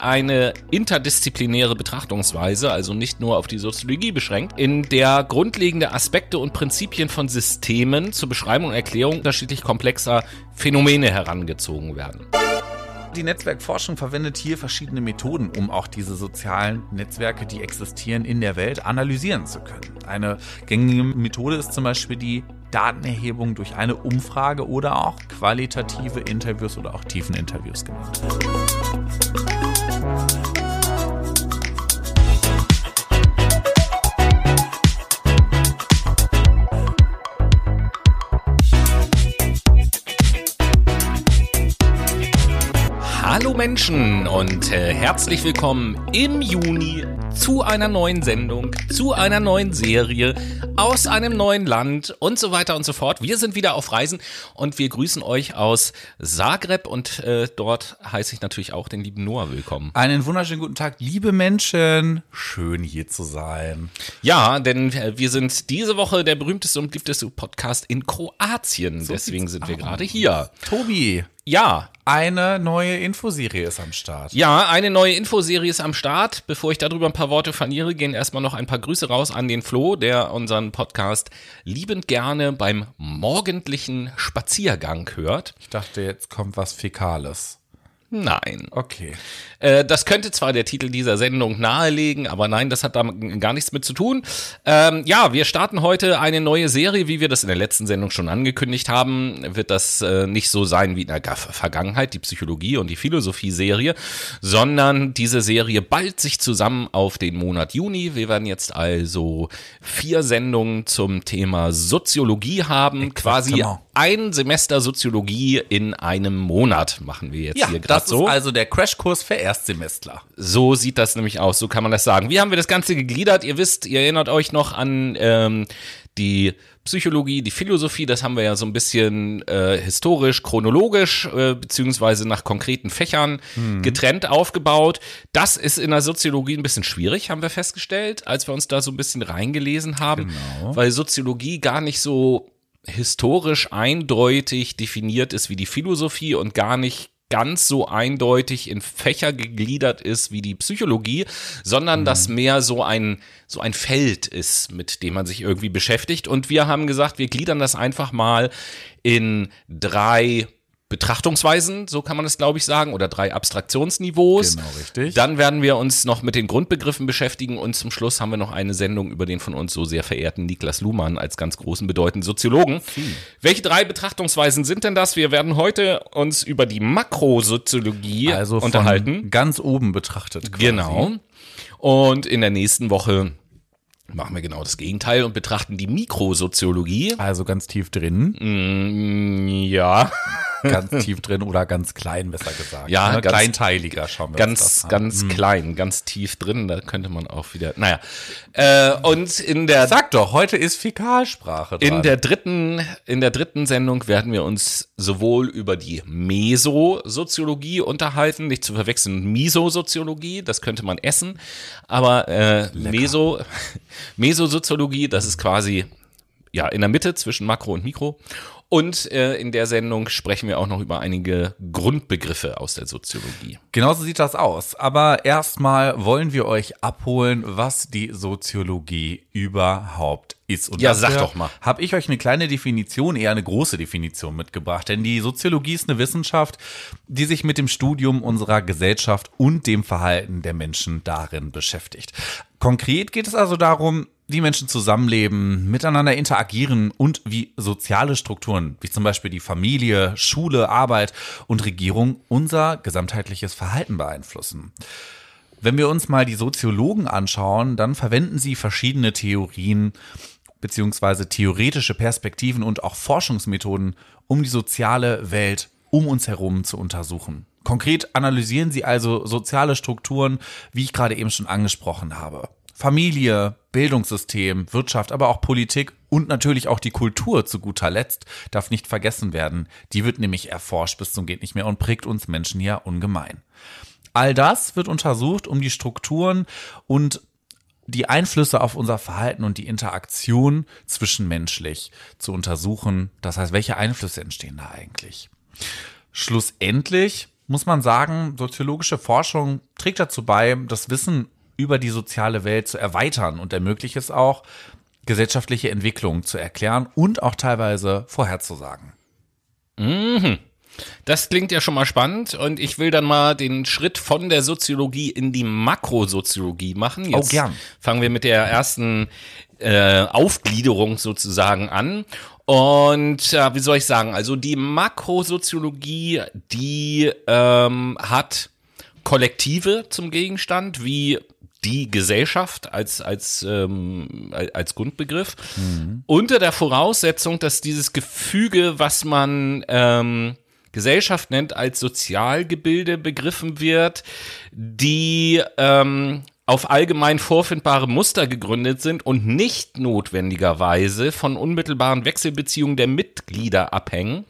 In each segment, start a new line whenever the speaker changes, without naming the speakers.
eine interdisziplinäre Betrachtungsweise, also nicht nur auf die Soziologie beschränkt, in der grundlegende Aspekte und Prinzipien von Systemen zur Beschreibung und Erklärung unterschiedlich komplexer Phänomene herangezogen werden.
Die Netzwerkforschung verwendet hier verschiedene Methoden, um auch diese sozialen Netzwerke, die existieren in der Welt, analysieren zu können. Eine gängige Methode ist zum Beispiel die Datenerhebung durch eine Umfrage oder auch qualitative Interviews oder auch Tiefeninterviews genannt.
malo. Menschen und äh, herzlich willkommen im Juni zu einer neuen Sendung, zu einer neuen Serie, aus einem neuen Land und so weiter und so fort. Wir sind wieder auf Reisen und wir grüßen euch aus Zagreb und äh, dort heiße ich natürlich auch den lieben Noah willkommen.
Einen wunderschönen guten Tag, liebe Menschen. Schön hier zu sein.
Ja, denn äh, wir sind diese Woche der berühmteste und beliebteste Podcast in Kroatien. So Deswegen sind wir gerade hier.
Tobi.
Ja,
eine neue Infoserie ist am Start.
Ja, eine neue Infoserie ist am Start. Bevor ich darüber ein paar Worte verliere, gehen erstmal noch ein paar Grüße raus an den Flo, der unseren Podcast liebend gerne beim morgendlichen Spaziergang hört.
Ich dachte, jetzt kommt was Fäkales.
Nein.
Okay.
Äh, das könnte zwar der Titel dieser Sendung nahelegen, aber nein, das hat da gar nichts mit zu tun. Ähm, ja, wir starten heute eine neue Serie, wie wir das in der letzten Sendung schon angekündigt haben. Wird das äh, nicht so sein wie in der Vergangenheit, die Psychologie und die Philosophie-Serie, sondern diese Serie ballt sich zusammen auf den Monat Juni. Wir werden jetzt also vier Sendungen zum Thema Soziologie haben, quasi ein Semester Soziologie in einem Monat machen wir jetzt
ja,
hier
gerade das so. ist also der Crashkurs für Erstsemestler.
So sieht das nämlich aus, so kann man das sagen. Wie haben wir das Ganze gegliedert? Ihr wisst, ihr erinnert euch noch an ähm, die Psychologie, die Philosophie, das haben wir ja so ein bisschen äh, historisch, chronologisch, äh, beziehungsweise nach konkreten Fächern hm. getrennt aufgebaut. Das ist in der Soziologie ein bisschen schwierig, haben wir festgestellt, als wir uns da so ein bisschen reingelesen haben, genau. weil Soziologie gar nicht so historisch eindeutig definiert ist wie die Philosophie und gar nicht ganz so eindeutig in Fächer gegliedert ist wie die Psychologie, sondern mhm. dass mehr so ein, so ein Feld ist, mit dem man sich irgendwie beschäftigt. Und wir haben gesagt, wir gliedern das einfach mal in drei Betrachtungsweisen, so kann man es, glaube ich, sagen, oder drei Abstraktionsniveaus.
Genau, richtig.
Dann werden wir uns noch mit den Grundbegriffen beschäftigen und zum Schluss haben wir noch eine Sendung über den von uns so sehr verehrten Niklas Luhmann als ganz großen bedeutenden Soziologen. Hm. Welche drei Betrachtungsweisen sind denn das? Wir werden heute uns über die Makrosoziologie also unterhalten.
Ganz oben betrachtet.
Quasi. Genau. Und in der nächsten Woche machen wir genau das Gegenteil und betrachten die Mikrosoziologie.
Also ganz tief drin.
Mm, ja
ganz tief drin oder ganz klein, besser gesagt.
Ja,
ne?
ganz,
kleinteiliger schauen wir
ganz, das Ganz hm. klein, ganz tief drin, da könnte man auch wieder, naja. Äh, und in der...
Sag doch, heute ist Fäkalsprache
dran. In der dritten, in der dritten Sendung werden wir uns sowohl über die Mesosoziologie unterhalten, nicht zu verwechseln Misosoziologie, das könnte man essen, aber äh, Meso, Mesosoziologie, das ist quasi ja in der Mitte zwischen Makro und Mikro. Und äh, in der Sendung sprechen wir auch noch über einige Grundbegriffe aus der Soziologie.
Genauso sieht das aus. Aber erstmal wollen wir euch abholen, was die Soziologie überhaupt ist.
Und ja, sag doch mal.
Habe ich euch eine kleine Definition, eher eine große Definition mitgebracht. Denn die Soziologie ist eine Wissenschaft, die sich mit dem Studium unserer Gesellschaft und dem Verhalten der Menschen darin beschäftigt. Konkret geht es also darum, wie Menschen zusammenleben, miteinander interagieren und wie soziale Strukturen, wie zum Beispiel die Familie, Schule, Arbeit und Regierung unser gesamtheitliches Verhalten beeinflussen. Wenn wir uns mal die Soziologen anschauen, dann verwenden sie verschiedene Theorien beziehungsweise theoretische Perspektiven und auch Forschungsmethoden, um die soziale Welt um uns herum zu untersuchen. Konkret analysieren sie also soziale Strukturen, wie ich gerade eben schon angesprochen habe. Familie, Bildungssystem, Wirtschaft, aber auch Politik und natürlich auch die Kultur zu guter Letzt darf nicht vergessen werden. Die wird nämlich erforscht bis zum geht nicht mehr und prägt uns Menschen ja ungemein. All das wird untersucht, um die Strukturen und die Einflüsse auf unser Verhalten und die Interaktion zwischenmenschlich zu untersuchen. Das heißt, welche Einflüsse entstehen da eigentlich? Schlussendlich muss man sagen, soziologische Forschung trägt dazu bei, das Wissen über die soziale Welt zu erweitern und ermöglicht es auch, gesellschaftliche Entwicklungen zu erklären und auch teilweise vorherzusagen.
Mhm. Das klingt ja schon mal spannend und ich will dann mal den Schritt von der Soziologie in die Makrosoziologie machen.
Jetzt oh, gern.
fangen wir mit der ersten äh, Aufgliederung sozusagen an. Und äh, wie soll ich sagen, also die Makrosoziologie, die ähm, hat Kollektive zum Gegenstand, wie die Gesellschaft als, als, ähm, als Grundbegriff, mhm. unter der Voraussetzung, dass dieses Gefüge, was man ähm, Gesellschaft nennt, als Sozialgebilde begriffen wird, die ähm, auf allgemein vorfindbare Muster gegründet sind und nicht notwendigerweise von unmittelbaren Wechselbeziehungen der Mitglieder abhängen,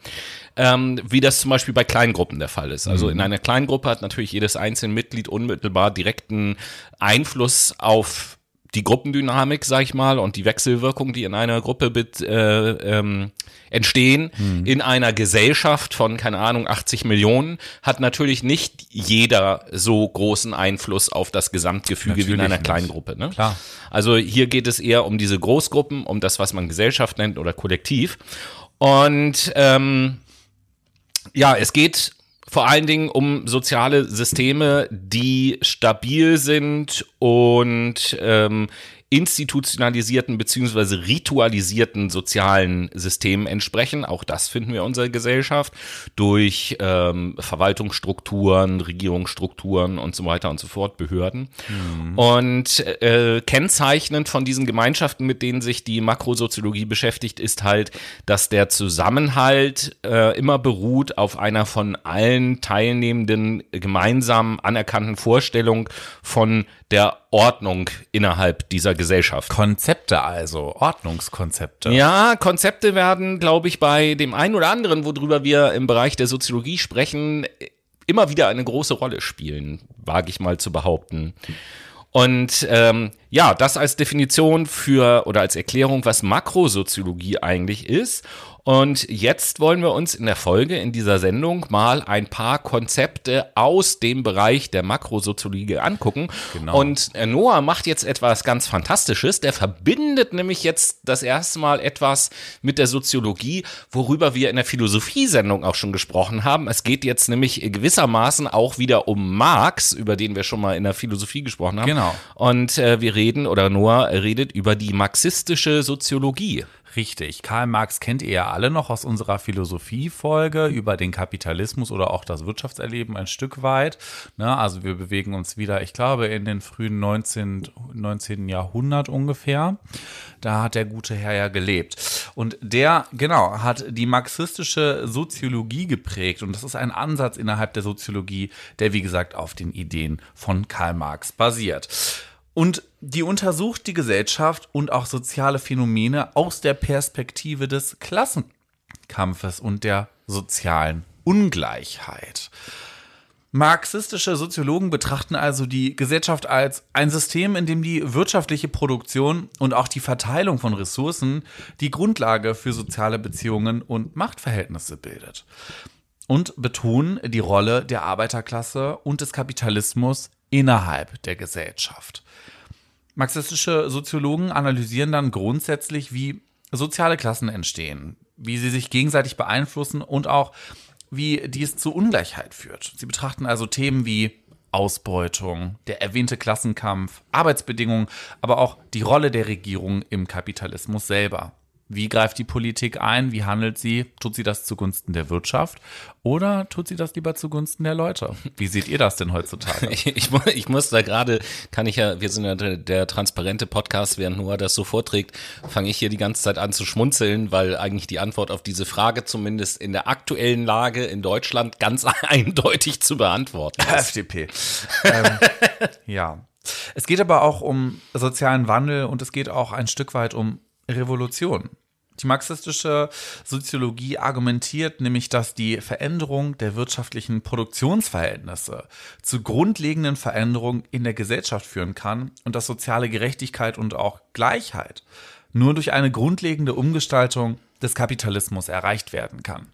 ähm, wie das zum Beispiel bei Kleingruppen der Fall ist. Also mhm. in einer Kleingruppe hat natürlich jedes einzelne Mitglied unmittelbar direkten Einfluss auf die Gruppendynamik, sag ich mal, und die Wechselwirkung, die in einer Gruppe mit, äh, ähm, entstehen. Hm. In einer Gesellschaft von, keine Ahnung, 80 Millionen hat natürlich nicht jeder so großen Einfluss auf das Gesamtgefüge natürlich wie in einer nicht. kleinen Gruppe. Ne?
Klar.
Also hier geht es eher um diese Großgruppen, um das, was man Gesellschaft nennt oder Kollektiv. Und ähm, ja, es geht vor allen Dingen um soziale Systeme, die stabil sind und ähm, institutionalisierten beziehungsweise ritualisierten sozialen Systemen entsprechen. Auch das finden wir in unserer Gesellschaft durch ähm, Verwaltungsstrukturen, Regierungsstrukturen und so weiter und so fort, Behörden. Mhm. Und äh, kennzeichnend von diesen Gemeinschaften, mit denen sich die Makrosoziologie beschäftigt, ist halt, dass der Zusammenhalt äh, immer beruht auf einer von allen Teilnehmenden gemeinsam anerkannten Vorstellung von der Ordnung innerhalb dieser Gesellschaft.
Konzepte also, Ordnungskonzepte.
Ja, Konzepte werden, glaube ich, bei dem einen oder anderen, worüber wir im Bereich der Soziologie sprechen, immer wieder eine große Rolle spielen, wage ich mal zu behaupten. Und ähm, ja, das als Definition für oder als Erklärung, was Makrosoziologie eigentlich ist. Und jetzt wollen wir uns in der Folge in dieser Sendung mal ein paar Konzepte aus dem Bereich der Makrosoziologie angucken. Genau. Und äh, Noah macht jetzt etwas ganz Fantastisches. Der verbindet nämlich jetzt das erste Mal etwas mit der Soziologie, worüber wir in der Philosophiesendung auch schon gesprochen haben. Es geht jetzt nämlich gewissermaßen auch wieder um Marx, über den wir schon mal in der Philosophie gesprochen haben.
Genau.
Und äh, wir reden oder Noah redet über die marxistische Soziologie.
Richtig. Karl Marx kennt ihr ja alle noch aus unserer Philosophie-Folge über den Kapitalismus oder auch das Wirtschaftserleben ein Stück weit. Ne, also wir bewegen uns wieder, ich glaube, in den frühen 19. 19. Jahrhundert ungefähr. Da hat der gute Herr ja gelebt. Und der, genau, hat die marxistische Soziologie geprägt. Und das ist ein Ansatz innerhalb der Soziologie, der, wie gesagt, auf den Ideen von Karl Marx basiert. Und die untersucht die Gesellschaft und auch soziale Phänomene aus der Perspektive des Klassenkampfes und der sozialen Ungleichheit. Marxistische Soziologen betrachten also die Gesellschaft als ein System, in dem die wirtschaftliche Produktion und auch die Verteilung von Ressourcen die Grundlage für soziale Beziehungen und Machtverhältnisse bildet. Und betonen die Rolle der Arbeiterklasse und des Kapitalismus innerhalb der Gesellschaft. Marxistische Soziologen analysieren dann grundsätzlich, wie soziale Klassen entstehen, wie sie sich gegenseitig beeinflussen und auch wie dies zu Ungleichheit führt. Sie betrachten also Themen wie Ausbeutung, der erwähnte Klassenkampf, Arbeitsbedingungen, aber auch die Rolle der Regierung im Kapitalismus selber. Wie greift die Politik ein? Wie handelt sie? Tut sie das zugunsten der Wirtschaft oder tut sie das lieber zugunsten der Leute? Wie seht ihr das denn heutzutage?
ich, ich, ich muss da gerade, kann ich ja, wir sind ja der, der transparente Podcast, während Noah das so vorträgt, fange ich hier die ganze Zeit an zu schmunzeln, weil eigentlich die Antwort auf diese Frage zumindest in der aktuellen Lage in Deutschland ganz eindeutig zu beantworten ist.
FDP. ähm, ja. Es geht aber auch um sozialen Wandel und es geht auch ein Stück weit um Revolution. Die marxistische Soziologie argumentiert nämlich, dass die Veränderung der wirtschaftlichen Produktionsverhältnisse zu grundlegenden Veränderungen in der Gesellschaft führen kann und dass soziale Gerechtigkeit und auch Gleichheit nur durch eine grundlegende Umgestaltung des Kapitalismus erreicht werden kann.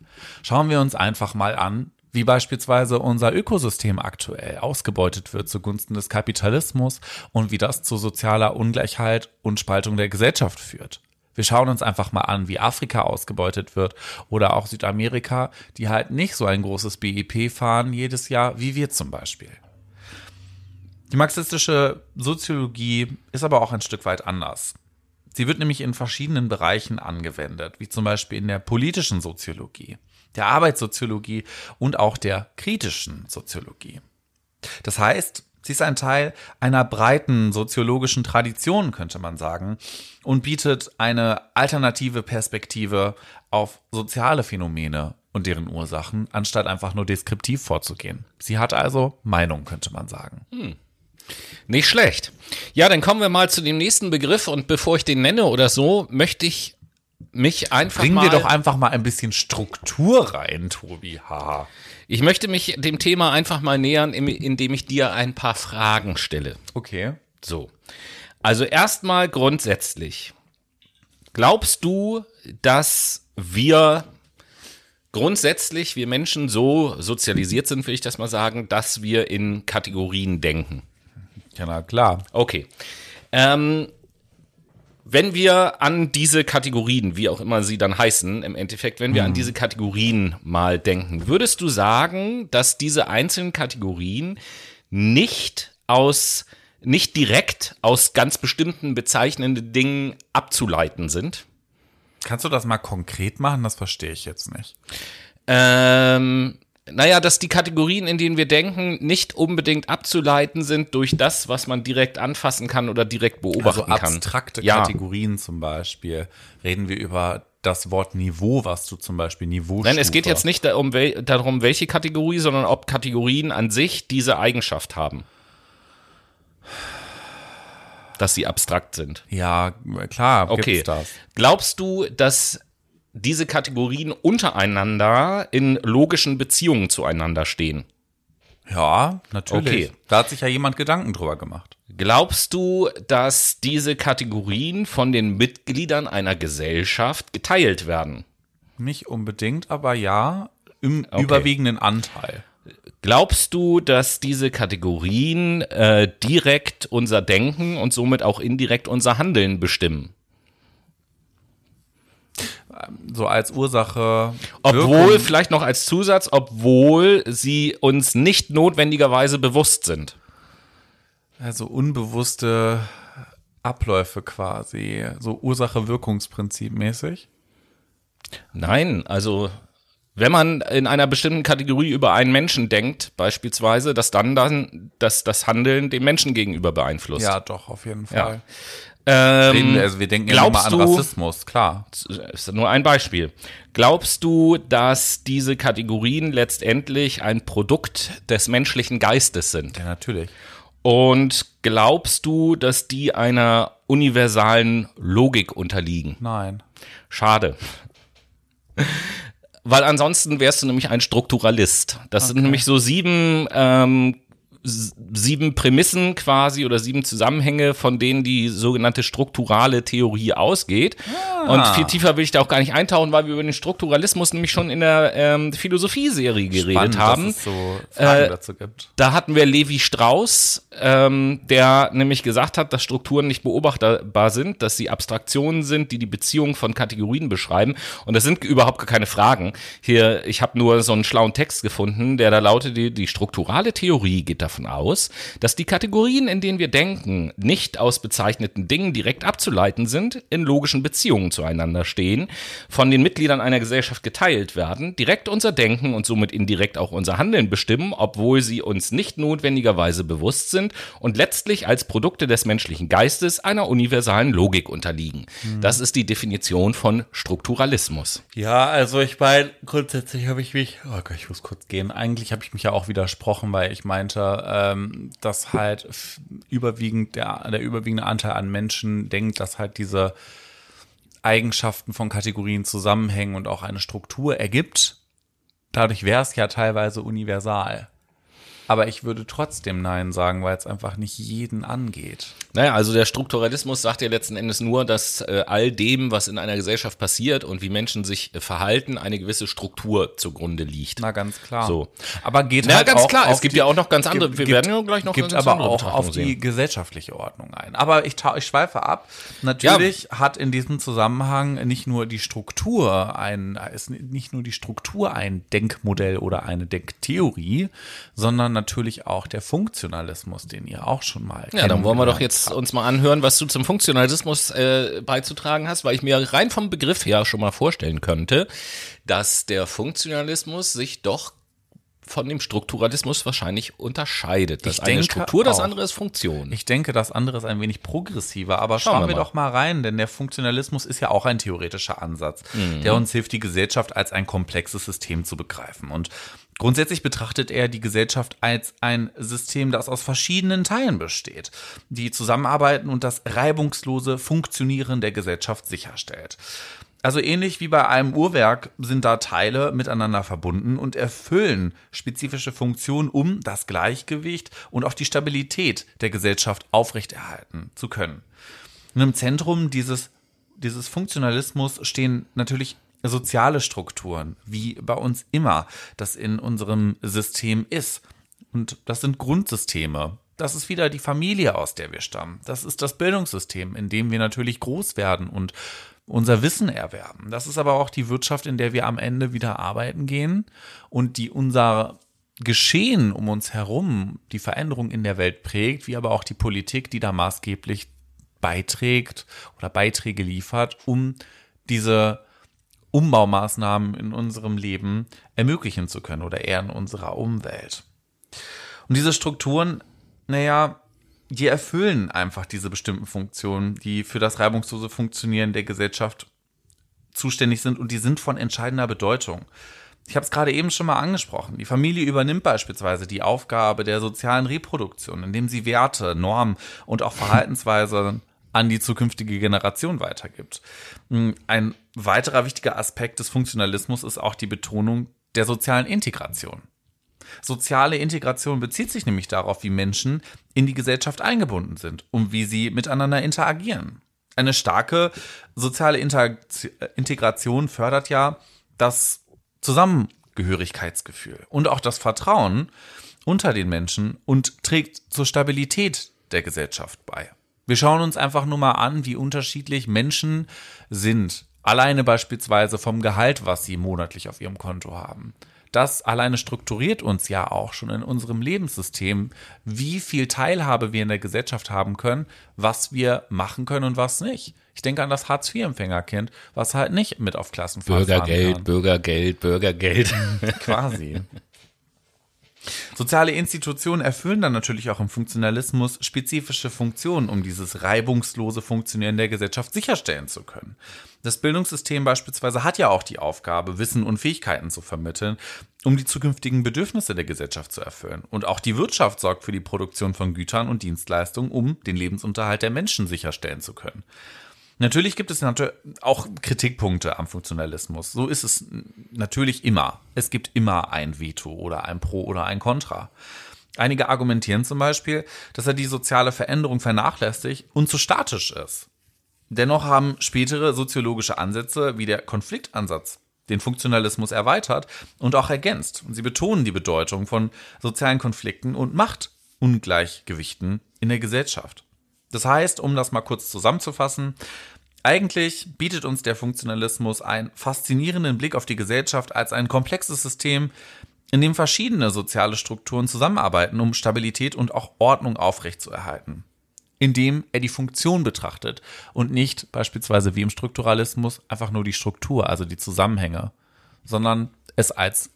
Schauen wir uns einfach mal an, wie beispielsweise unser Ökosystem aktuell ausgebeutet wird zugunsten des Kapitalismus und wie das zu sozialer Ungleichheit und Spaltung der Gesellschaft führt. Wir schauen uns einfach mal an, wie Afrika ausgebeutet wird oder auch Südamerika, die halt nicht so ein großes BIP fahren jedes Jahr wie wir zum Beispiel. Die marxistische Soziologie ist aber auch ein Stück weit anders. Sie wird nämlich in verschiedenen Bereichen angewendet, wie zum Beispiel in der politischen Soziologie, der Arbeitssoziologie und auch der kritischen Soziologie. Das heißt, sie ist ein Teil einer breiten soziologischen Tradition, könnte man sagen, und bietet eine alternative Perspektive auf soziale Phänomene und deren Ursachen, anstatt einfach nur deskriptiv vorzugehen. Sie hat also Meinung, könnte man sagen. Hm.
Nicht schlecht. Ja, dann kommen wir mal zu dem nächsten Begriff und bevor ich den nenne oder so, möchte ich mich einfach
Bringen
mal.
wir doch einfach mal ein bisschen Struktur rein, Tobi. Haha.
Ich möchte mich dem Thema einfach mal nähern, indem ich dir ein paar Fragen stelle.
Okay.
So. Also erstmal grundsätzlich. Glaubst du, dass wir grundsätzlich, wir Menschen so sozialisiert sind, will ich das mal sagen, dass wir in Kategorien denken?
Ja, na klar.
Okay. Ähm, wenn wir an diese Kategorien, wie auch immer sie dann heißen, im Endeffekt, wenn wir an diese Kategorien mal denken, würdest du sagen, dass diese einzelnen Kategorien nicht aus, nicht direkt aus ganz bestimmten bezeichnenden Dingen abzuleiten sind?
Kannst du das mal konkret machen? Das verstehe ich jetzt nicht.
Ähm, naja, dass die Kategorien, in denen wir denken, nicht unbedingt abzuleiten sind durch das, was man direkt anfassen kann oder direkt beobachten
also
kann.
Abstrakte ja. Kategorien zum Beispiel. Reden wir über das Wort Niveau, was du zum Beispiel Niveau
Nein, es geht jetzt nicht darum, darum, welche Kategorie, sondern ob Kategorien an sich diese Eigenschaft haben. Dass sie abstrakt sind.
Ja, klar.
Okay. Glaubst du, dass diese Kategorien untereinander in logischen Beziehungen zueinander stehen.
Ja, natürlich. Okay. Da hat sich ja jemand Gedanken drüber gemacht.
Glaubst du, dass diese Kategorien von den Mitgliedern einer Gesellschaft geteilt werden?
Nicht unbedingt, aber ja, im okay. überwiegenden Anteil.
Glaubst du, dass diese Kategorien äh, direkt unser Denken und somit auch indirekt unser Handeln bestimmen?
So als Ursache.
Obwohl, wirken. vielleicht noch als Zusatz, obwohl sie uns nicht notwendigerweise bewusst sind.
Also unbewusste Abläufe quasi, so Ursache-Wirkungsprinzip mäßig?
Nein, also wenn man in einer bestimmten Kategorie über einen Menschen denkt, beispielsweise, dass dann dann das, das Handeln dem Menschen gegenüber beeinflusst.
Ja, doch, auf jeden Fall.
Ja. Ähm,
also wir denken ja immer an Rassismus, klar.
Ist nur ein Beispiel. Glaubst du, dass diese Kategorien letztendlich ein Produkt des menschlichen Geistes sind?
Ja, natürlich.
Und glaubst du, dass die einer universalen Logik unterliegen?
Nein.
Schade. Weil ansonsten wärst du nämlich ein Strukturalist. Das okay. sind nämlich so sieben ähm, sieben Prämissen quasi oder sieben Zusammenhänge, von denen die sogenannte strukturale Theorie ausgeht. Ah. Und viel tiefer will ich da auch gar nicht eintauchen, weil wir über den Strukturalismus nämlich schon in der ähm, Philosophie-Serie geredet Spannend, haben. Dass es
so Fragen äh, dazu gibt.
Da hatten wir Levi Strauss, ähm, der nämlich gesagt hat, dass Strukturen nicht beobachtbar sind, dass sie Abstraktionen sind, die die Beziehung von Kategorien beschreiben. Und das sind überhaupt keine Fragen. Hier, ich habe nur so einen schlauen Text gefunden, der da lautet, die, die strukturale Theorie geht davon davon aus, dass die Kategorien, in denen wir denken, nicht aus bezeichneten Dingen direkt abzuleiten sind, in logischen Beziehungen zueinander stehen, von den Mitgliedern einer Gesellschaft geteilt werden, direkt unser Denken und somit indirekt auch unser Handeln bestimmen, obwohl sie uns nicht notwendigerweise bewusst sind und letztlich als Produkte des menschlichen Geistes einer universalen Logik unterliegen. Mhm. Das ist die Definition von Strukturalismus.
Ja, also ich meine, grundsätzlich habe ich mich, oh Gott, ich muss kurz gehen. Eigentlich habe ich mich ja auch widersprochen, weil ich meinte, ähm, dass halt überwiegend der, der überwiegende Anteil an Menschen denkt, dass halt diese Eigenschaften von Kategorien zusammenhängen und auch eine Struktur ergibt. Dadurch wäre es ja teilweise universal. Aber ich würde trotzdem Nein sagen, weil es einfach nicht jeden angeht.
Naja, also der Strukturalismus sagt ja letzten Endes nur, dass äh, all dem, was in einer Gesellschaft passiert und wie Menschen sich äh, verhalten, eine gewisse Struktur zugrunde liegt.
Na, ganz klar.
So.
Aber geht
Na,
halt
ganz
auch
klar, es gibt
die,
ja auch noch ganz andere,
gibt-
wir
gibt-
werden ja gleich noch
gibt
ganz
aber auch auf
Betrachtungen
die
sehen.
gesellschaftliche Ordnung ein. Aber ich, ich schweife ab. Natürlich hat in diesem Zusammenhang nicht nur die Struktur ein, ist nicht nur die Struktur ein Denkmodell oder eine Denktheorie, sondern natürlich auch der Funktionalismus, den ihr auch schon mal
Ja, dann wollen wir doch jetzt
habt.
uns mal anhören, was du zum Funktionalismus äh, beizutragen hast, weil ich mir rein vom Begriff her schon mal vorstellen könnte, dass der Funktionalismus sich doch von dem Strukturalismus wahrscheinlich unterscheidet. Das
Ich
eine
denke
Struktur, das
auch.
andere ist Funktion.
Ich denke, das andere ist ein wenig progressiver, aber
Schauen
schauen,
wir
wir,
mal.
doch mal rein, denn der Funktionalismus ist ja auch ein theoretischer Ansatz,
Mhm.
der uns hilft, die Gesellschaft als ein komplexes System zu begreifen. Und grundsätzlich betrachtet er die Gesellschaft als ein System, das aus verschiedenen Teilen besteht, die zusammenarbeiten und das reibungslose Funktionieren der Gesellschaft sicherstellt. Also ähnlich wie bei einem Uhrwerk sind da Teile miteinander verbunden und erfüllen spezifische Funktionen, um das Gleichgewicht und auch die Stabilität der Gesellschaft aufrechterhalten zu können. Und im Zentrum dieses, dieses Funktionalismus stehen natürlich soziale Strukturen, wie bei uns immer das in unserem System ist. Und das sind Grundsysteme. Das ist wieder die Familie, aus der wir stammen. Das ist das Bildungssystem, in dem wir natürlich groß werden und unser Wissen erwerben. Das ist aber auch die Wirtschaft, in der wir am Ende wieder arbeiten gehen und die unser Geschehen um uns herum, die Veränderung in der Welt prägt, wie aber auch die Politik, die da maßgeblich beiträgt oder Beiträge liefert, um diese Umbaumaßnahmen in unserem Leben ermöglichen zu können oder eher in unserer Umwelt. Und diese Strukturen, naja, die erfüllen einfach diese bestimmten Funktionen, die für das reibungslose Funktionieren der Gesellschaft zuständig sind und die sind von entscheidender Bedeutung. Ich habe es gerade eben schon mal angesprochen. Die Familie übernimmt beispielsweise die Aufgabe der sozialen Reproduktion, indem sie Werte, Normen und auch Verhaltensweisen an die zukünftige Generation weitergibt. Ein weiterer wichtiger Aspekt des Funktionalismus ist auch die Betonung der sozialen Integration. Soziale Integration bezieht sich nämlich darauf, wie Menschen in die Gesellschaft eingebunden sind und wie sie miteinander interagieren. Eine starke soziale Interaktion- Integration fördert ja das Zusammengehörigkeitsgefühl und auch das Vertrauen unter den Menschen und trägt zur Stabilität der Gesellschaft bei. Wir schauen uns einfach nur mal an, wie unterschiedlich Menschen sind. Alleine beispielsweise vom Gehalt, was sie monatlich auf ihrem Konto haben. Das alleine strukturiert uns ja auch schon in unserem Lebenssystem, wie viel Teilhabe wir in der Gesellschaft haben können, was wir machen können und was nicht. Ich denke an das Hartz-IV-Empfängerkind, was halt nicht mit auf Klassenfahrt
Bürgergeld,
kann.
Bürgergeld, Bürgergeld.
Quasi. Soziale Institutionen erfüllen dann natürlich auch im Funktionalismus spezifische Funktionen, um dieses reibungslose Funktionieren der Gesellschaft sicherstellen zu können. Das Bildungssystem beispielsweise hat ja auch die Aufgabe, Wissen und Fähigkeiten zu vermitteln, um die zukünftigen Bedürfnisse der Gesellschaft zu erfüllen. Und auch die Wirtschaft sorgt für die Produktion von Gütern und Dienstleistungen, um den Lebensunterhalt der Menschen sicherstellen zu können. Natürlich gibt es auch Kritikpunkte am Funktionalismus. So ist es natürlich immer. Es gibt immer ein Veto oder ein Pro oder ein Contra. Einige argumentieren zum Beispiel, dass er die soziale Veränderung vernachlässigt und zu statisch ist. Dennoch haben spätere soziologische Ansätze wie der Konfliktansatz den Funktionalismus erweitert und auch ergänzt. Und sie betonen die Bedeutung von sozialen Konflikten und Machtungleichgewichten in der Gesellschaft. Das heißt, um das mal kurz zusammenzufassen, eigentlich bietet uns der Funktionalismus einen faszinierenden Blick auf die Gesellschaft als ein komplexes System, in dem verschiedene soziale Strukturen zusammenarbeiten, um Stabilität und auch Ordnung aufrechtzuerhalten. Indem er die Funktion betrachtet und nicht beispielsweise wie im Strukturalismus einfach nur die Struktur, also die Zusammenhänge, sondern es als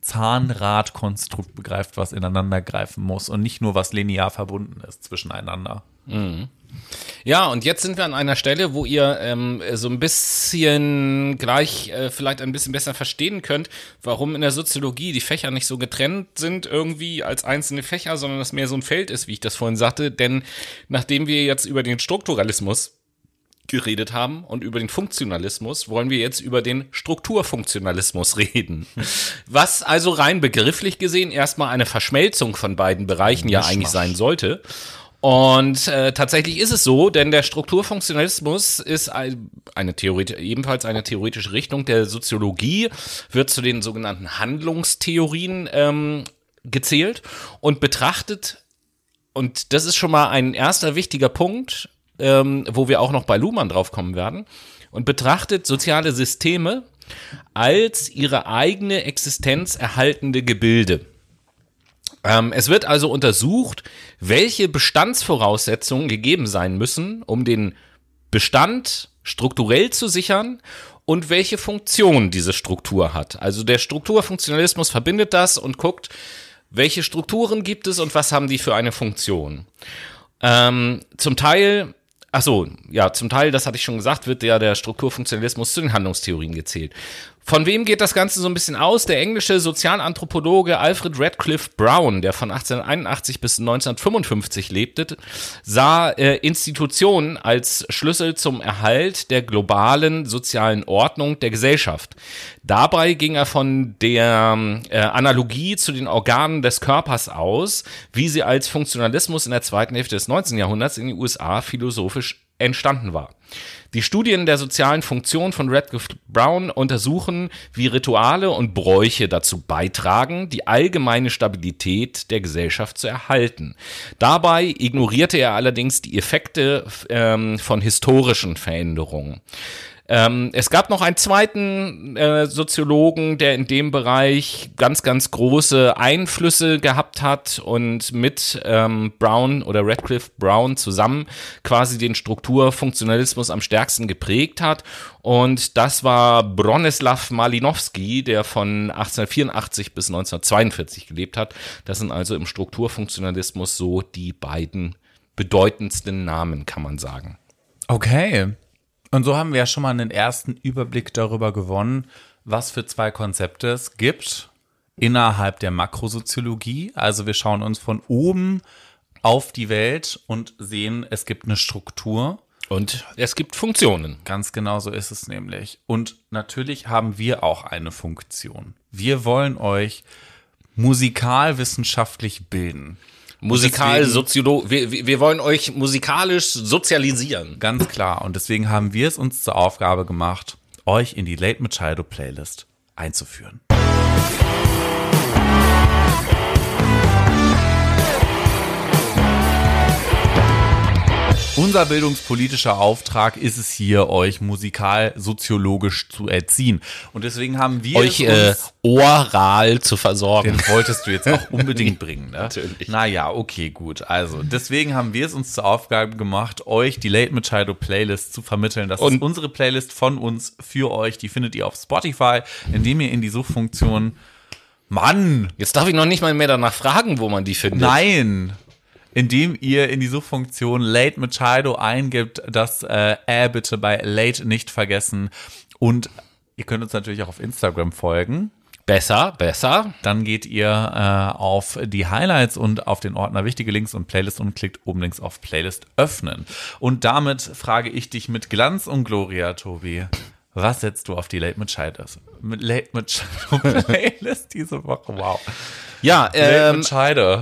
Zahnradkonstrukt begreift, was ineinander greifen muss und nicht nur was linear verbunden ist zwischeneinander.
Ja, und jetzt sind wir an einer Stelle, wo ihr ähm, so ein bisschen gleich äh, vielleicht ein bisschen besser verstehen könnt, warum in der Soziologie die Fächer nicht so getrennt sind irgendwie als einzelne Fächer, sondern das mehr so ein Feld ist, wie ich das vorhin sagte. Denn nachdem wir jetzt über den Strukturalismus geredet haben und über den Funktionalismus, wollen wir jetzt über den Strukturfunktionalismus reden. Was also rein begrifflich gesehen erstmal eine Verschmelzung von beiden Bereichen ja eigentlich sein sollte. Und äh, tatsächlich ist es so, denn der Strukturfunktionalismus ist ein, eine Theorie, ebenfalls eine theoretische Richtung der Soziologie, wird zu den sogenannten Handlungstheorien ähm, gezählt und betrachtet, und das ist schon mal ein erster wichtiger Punkt, ähm, wo wir auch noch bei Luhmann drauf kommen werden, und betrachtet soziale Systeme als ihre eigene Existenz erhaltende Gebilde. Ähm, es wird also untersucht, welche Bestandsvoraussetzungen gegeben sein müssen, um den Bestand strukturell zu sichern und welche Funktion diese Struktur hat. Also der Strukturfunktionalismus verbindet das und guckt, welche Strukturen gibt es und was haben die für eine Funktion. Ähm, zum Teil Ach so, ja, zum Teil, das hatte ich schon gesagt, wird ja der Strukturfunktionalismus zu den Handlungstheorien gezählt. Von wem geht das Ganze so ein bisschen aus? Der englische Sozialanthropologe Alfred Radcliffe Brown, der von 1881 bis 1955 lebte, sah äh, Institutionen als Schlüssel zum Erhalt der globalen sozialen Ordnung der Gesellschaft. Dabei ging er von der äh, Analogie zu den Organen des Körpers aus, wie sie als Funktionalismus in der zweiten Hälfte des 19. Jahrhunderts in den USA philosophisch entstanden war. Die Studien der sozialen Funktion von Radcliffe Brown untersuchen, wie Rituale und Bräuche dazu beitragen, die allgemeine Stabilität der Gesellschaft zu erhalten. Dabei ignorierte er allerdings die Effekte ähm, von historischen Veränderungen. Ähm, es gab noch einen zweiten äh, Soziologen, der in dem Bereich ganz, ganz große Einflüsse gehabt hat und mit ähm, Brown oder Radcliffe Brown zusammen quasi den Strukturfunktionalismus am stärksten geprägt hat. Und das war Bronislaw Malinowski, der von 1884 bis 1942 gelebt hat. Das sind also im Strukturfunktionalismus so die beiden bedeutendsten Namen, kann man sagen.
Okay. Und so haben wir ja schon mal einen ersten Überblick darüber gewonnen, was für zwei Konzepte es gibt innerhalb der Makrosoziologie. Also wir schauen uns von oben auf die Welt und sehen, es gibt eine Struktur.
Und es gibt Funktionen.
Ganz genau so ist es nämlich. Und natürlich haben wir auch eine Funktion. Wir wollen euch musikalwissenschaftlich bilden.
Musikal, Soziolo wir, wir wollen euch musikalisch sozialisieren.
Ganz klar. Und deswegen haben wir es uns zur Aufgabe gemacht, euch in die Late Machado Playlist einzuführen. Unser bildungspolitischer Auftrag ist es hier, euch musikal-soziologisch zu erziehen. Und deswegen haben wir
euch äh, oral zu versorgen.
Den wolltest du jetzt auch unbedingt bringen, ne? Natürlich. Naja, okay, gut. Also, deswegen haben wir es uns zur Aufgabe gemacht, euch die Late Machado Playlist zu vermitteln. Das Und ist unsere Playlist von uns für euch. Die findet ihr auf Spotify, indem ihr in die Suchfunktion Mann!
Jetzt darf ich noch nicht mal mehr danach fragen, wo man die findet.
Nein! Indem ihr in die Suchfunktion Late Machado eingibt, das äh, äh bitte bei Late nicht vergessen. Und ihr könnt uns natürlich auch auf Instagram folgen.
Besser, besser.
Dann geht ihr äh, auf die Highlights und auf den Ordner Wichtige Links und Playlist und klickt oben links auf Playlist öffnen. Und damit frage ich dich mit Glanz und Gloria, Tobi. Was setzt du auf die Late Machado, Late Machado Playlist diese Woche? Wow.
Ja, ähm,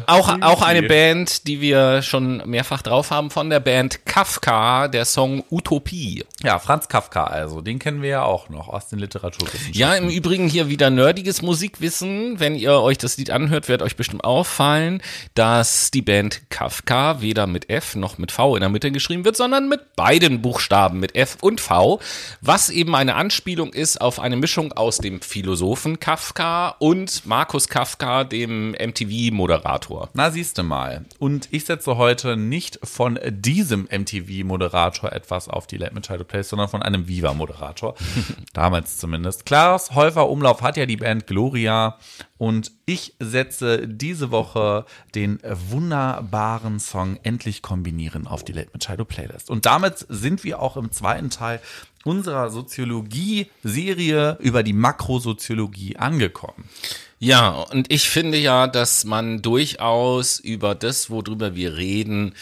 auch, auch eine Band, die wir schon mehrfach drauf haben, von der Band Kafka, der Song Utopie.
Ja, Franz Kafka also, den kennen wir ja auch noch aus den Literaturwissenschaften.
Ja, im Übrigen hier wieder nerdiges Musikwissen. Wenn ihr euch das Lied anhört, wird euch bestimmt auffallen, dass die Band Kafka weder mit F noch mit V in der Mitte geschrieben wird, sondern mit beiden Buchstaben, mit F und V, was eben eine Anspielung ist auf eine Mischung aus dem Philosophen Kafka und Markus Kafka, dem dem MTV-Moderator.
Na, siehst du mal. Und ich setze heute nicht von diesem MTV-Moderator etwas auf die Late Machado Place, sondern von einem Viva-Moderator. Damals zumindest. Klaas Häufer Umlauf hat ja die Band Gloria und ich setze diese Woche den wunderbaren Song Endlich kombinieren auf die Late Machado Playlist. Und damit sind wir auch im zweiten Teil unserer Soziologie-Serie über die Makrosoziologie angekommen.
Ja, und ich finde ja, dass man durchaus über das, worüber wir reden,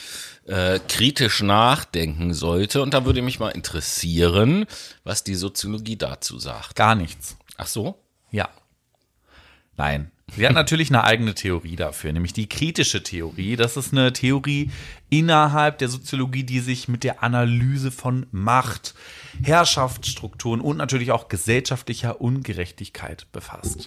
äh, kritisch nachdenken sollte. Und da würde mich mal interessieren, was die Soziologie dazu sagt.
Gar nichts.
Ach so?
Ja. Nein. Sie hat natürlich eine eigene Theorie dafür, nämlich die kritische Theorie. Das ist eine Theorie innerhalb der Soziologie, die sich mit der Analyse von Macht, Herrschaftsstrukturen und natürlich auch gesellschaftlicher Ungerechtigkeit befasst.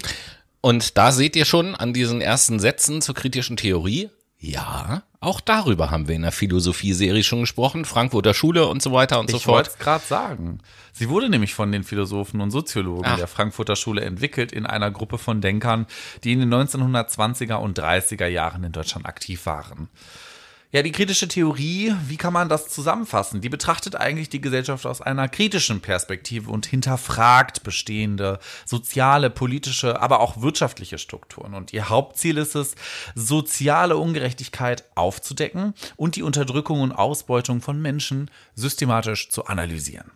Und da seht ihr schon an diesen ersten Sätzen zur kritischen Theorie, ja, auch darüber haben wir in der Philosophie-Serie schon gesprochen, Frankfurter Schule und so weiter und so
Ich
fort.
wollte es gerade sagen. Sie wurde nämlich von den Philosophen und Soziologen
Ach.
der Frankfurter Schule entwickelt in einer Gruppe von Denkern, die in den 1920er und 30er Jahren in Deutschland aktiv waren. Ja, die kritische Theorie, wie kann man das zusammenfassen? Die betrachtet eigentlich die Gesellschaft aus einer kritischen Perspektive und hinterfragt bestehende soziale, politische, aber auch wirtschaftliche Strukturen. Und ihr Hauptziel ist es, soziale Ungerechtigkeit aufzudecken und die Unterdrückung und Ausbeutung von Menschen systematisch zu analysieren.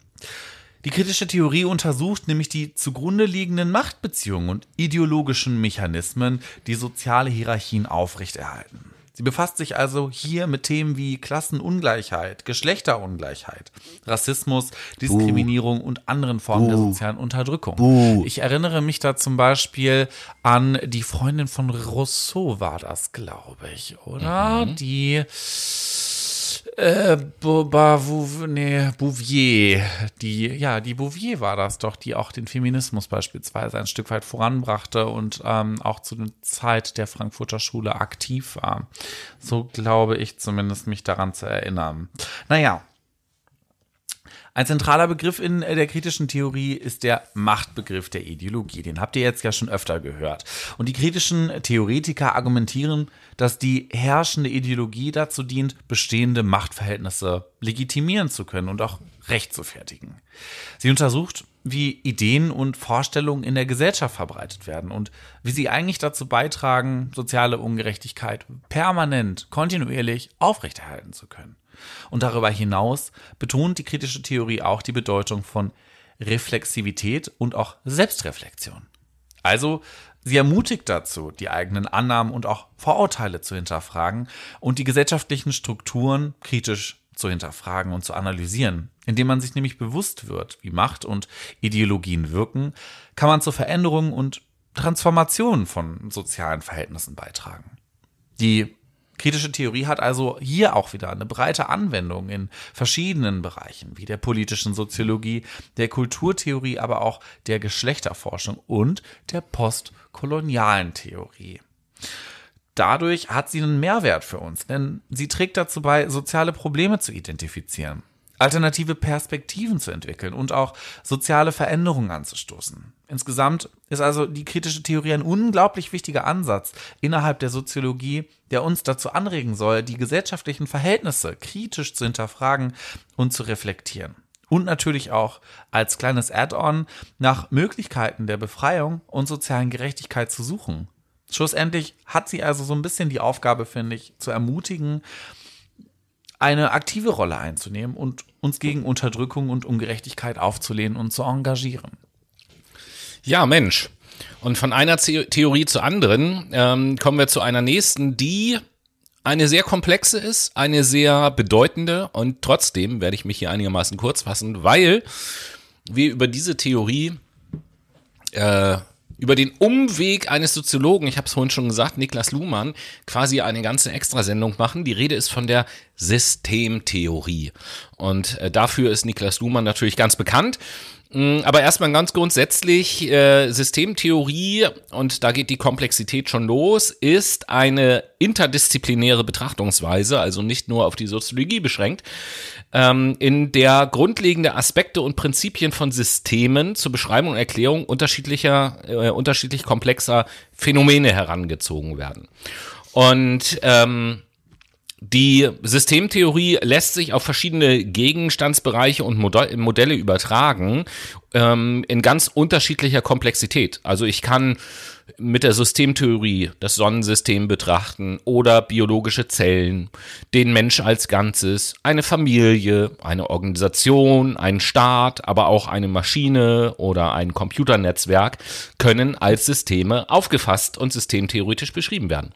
Die kritische Theorie untersucht nämlich die zugrunde liegenden Machtbeziehungen und ideologischen Mechanismen, die soziale Hierarchien aufrechterhalten. Sie befasst sich also hier mit Themen wie Klassenungleichheit, Geschlechterungleichheit, Rassismus, Diskriminierung und anderen Formen der sozialen Unterdrückung. Ich erinnere mich da zum Beispiel an die Freundin von Rousseau war das, glaube ich, oder? Die äh, nee, Bouvier, die, ja, die Bouvier war das doch, die auch den Feminismus beispielsweise ein Stück weit voranbrachte und ähm, auch zu der Zeit der Frankfurter Schule aktiv war. So glaube ich zumindest mich daran zu erinnern. Naja, ein zentraler Begriff in äh, der kritischen Theorie ist der Machtbegriff der Ideologie. Den habt ihr jetzt ja schon öfter gehört. Und die kritischen Theoretiker argumentieren, dass die herrschende Ideologie dazu dient, bestehende Machtverhältnisse legitimieren zu können und auch recht zu fertigen. Sie untersucht, wie Ideen und Vorstellungen in der Gesellschaft verbreitet werden und wie sie eigentlich dazu beitragen, soziale Ungerechtigkeit permanent, kontinuierlich aufrechterhalten zu können. Und darüber hinaus betont die kritische Theorie auch die Bedeutung von Reflexivität und auch Selbstreflexion. Also, sie ermutigt dazu, die eigenen Annahmen und auch Vorurteile zu hinterfragen und die gesellschaftlichen Strukturen kritisch zu hinterfragen und zu analysieren. Indem man sich nämlich bewusst wird, wie Macht und Ideologien wirken, kann man zur Veränderung und Transformation von sozialen Verhältnissen beitragen. Die kritische Theorie hat also hier auch wieder eine breite Anwendung in verschiedenen Bereichen, wie der politischen Soziologie, der Kulturtheorie, aber auch der Geschlechterforschung und der postkolonialen Theorie. Dadurch hat sie einen Mehrwert für uns, denn sie trägt dazu bei, soziale Probleme zu identifizieren, alternative Perspektiven zu entwickeln und auch soziale Veränderungen anzustoßen. Insgesamt ist also die kritische Theorie ein unglaublich wichtiger Ansatz innerhalb der Soziologie, der uns dazu anregen soll, die gesellschaftlichen Verhältnisse kritisch zu hinterfragen und zu reflektieren. Und natürlich auch als kleines Add-on nach Möglichkeiten der Befreiung und sozialen Gerechtigkeit zu suchen. Schlussendlich hat sie also so ein bisschen die Aufgabe, finde ich, zu ermutigen, eine aktive Rolle einzunehmen und uns gegen Unterdrückung und Ungerechtigkeit aufzulehnen und zu engagieren.
Ja, Mensch. Und von einer The Theorie zur anderen ähm, kommen wir zu einer nächsten, die eine sehr komplexe ist, eine sehr bedeutende und trotzdem werde ich mich hier einigermaßen kurz fassen, weil wir über diese Theorie äh, über den Umweg eines Soziologen, ich habe es vorhin schon gesagt, Niklas Luhmann, quasi eine ganze Extrasendung machen. Die Rede ist von der Systemtheorie. Und äh, dafür ist Niklas Luhmann natürlich ganz bekannt. Mm, Aber erstmal ganz grundsätzlich, äh, Systemtheorie, und da geht die Komplexität schon los, ist eine interdisziplinäre Betrachtungsweise, also nicht nur auf die Soziologie beschränkt, ähm, in der grundlegende Aspekte und Prinzipien von Systemen zur Beschreibung und Erklärung unterschiedlicher, äh, unterschiedlich komplexer Phänomene herangezogen werden. Und ähm, die Systemtheorie lässt sich auf verschiedene Gegenstandsbereiche und Mode- Modelle übertragen, ähm, in ganz unterschiedlicher Komplexität. Also ich kann mit der Systemtheorie das Sonnensystem betrachten oder biologische Zellen, den Mensch als Ganzes, eine Familie, eine Organisation, ein Staat, aber auch eine Maschine oder ein Computernetzwerk können als Systeme aufgefasst und systemtheoretisch beschrieben werden.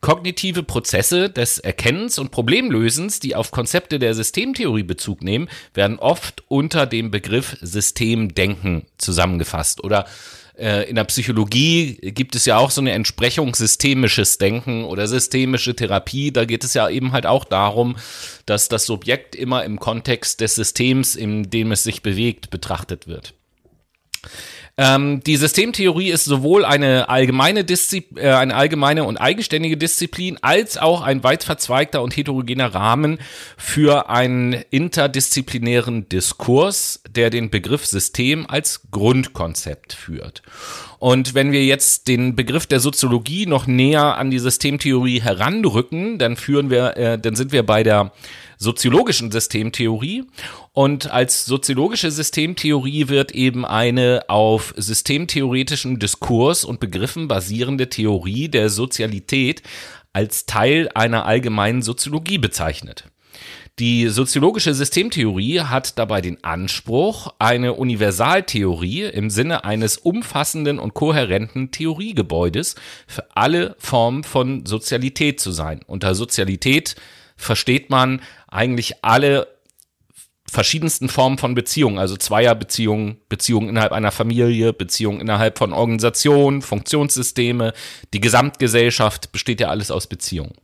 Kognitive Prozesse des Erkennens und Problemlösens, die auf Konzepte der Systemtheorie Bezug nehmen, werden oft unter dem Begriff Systemdenken zusammengefasst oder äh, in der Psychologie gibt es ja auch so eine Entsprechung systemisches Denken oder systemische Therapie. Da geht es ja eben halt auch darum, dass das Subjekt immer im Kontext des Systems, in dem es sich bewegt, betrachtet wird. Ähm, die Systemtheorie ist sowohl eine allgemeine, Diszi äh, eine allgemeine und eigenständige Disziplin als auch ein weit verzweigter und heterogener Rahmen für einen interdisziplinären Diskurs, der den Begriff System als Grundkonzept führt. Und wenn wir jetzt den Begriff der Soziologie noch näher an die Systemtheorie heranrücken, dann führen wir, äh, dann sind wir bei der soziologischen Systemtheorie. Und als soziologische Systemtheorie wird eben eine auf systemtheoretischen Diskurs und Begriffen basierende Theorie der Sozialität als Teil einer allgemeinen Soziologie bezeichnet. Die soziologische Systemtheorie hat dabei den Anspruch, eine Universaltheorie im Sinne eines umfassenden und kohärenten Theoriegebäudes für alle Formen von Sozialität zu sein. Unter Sozialität versteht man eigentlich alle verschiedensten Formen von Beziehungen, also Zweierbeziehungen, Beziehungen innerhalb einer Familie, Beziehungen innerhalb von Organisationen, Funktionssysteme, die Gesamtgesellschaft besteht ja alles aus Beziehungen.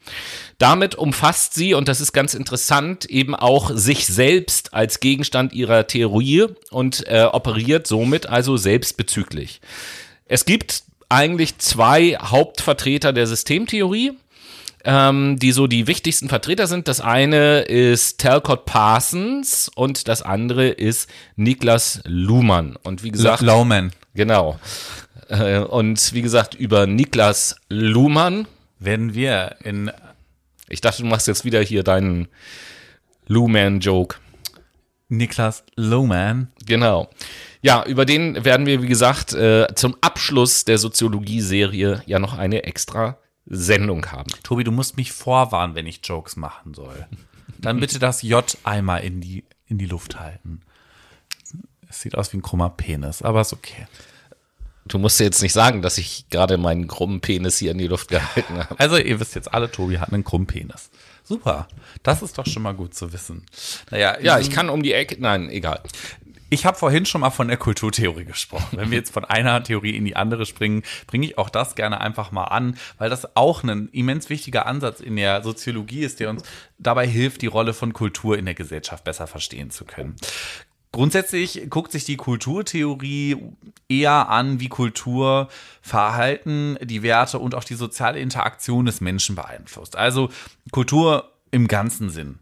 Damit umfasst sie, und das ist ganz interessant, eben auch sich selbst als Gegenstand ihrer Theorie und äh, operiert somit also selbstbezüglich. Es gibt eigentlich zwei Hauptvertreter der Systemtheorie ähm, die so die wichtigsten Vertreter sind. Das eine ist Talcott Parsons und das andere ist Niklas Luhmann. Und wie gesagt.
Laumann.
Genau. Äh, und wie gesagt, über Niklas Luhmann
werden wir in.
Ich dachte, du machst jetzt wieder hier deinen Luhmann-Joke.
Niklas Luhmann.
Genau. Ja, über den werden wir, wie gesagt, äh, zum Abschluss der Soziologie-Serie ja noch eine extra Sendung haben.
Tobi, du musst mich vorwarnen, wenn ich Jokes machen soll. Dann bitte das J einmal in die, in die Luft halten. Es sieht aus wie ein krummer Penis, aber ist okay.
Du musst dir jetzt nicht sagen, dass ich gerade meinen krummen Penis hier in die Luft gehalten habe.
Also, ihr wisst jetzt alle, Tobi hat einen krummen Penis. Super. Das ist doch schon mal gut zu wissen.
Naja, ja, ich kann um die Ecke. Nein, egal.
Ich habe vorhin schon mal von der Kulturtheorie gesprochen. Wenn wir jetzt von einer Theorie in die andere springen, bringe ich auch das gerne einfach mal an, weil das auch ein immens wichtiger Ansatz in der Soziologie ist, der uns dabei hilft, die Rolle von Kultur in der Gesellschaft besser verstehen zu können. Grundsätzlich guckt sich die Kulturtheorie eher an, wie Kultur Verhalten, die Werte und auch die soziale Interaktion des Menschen beeinflusst. Also Kultur im ganzen Sinn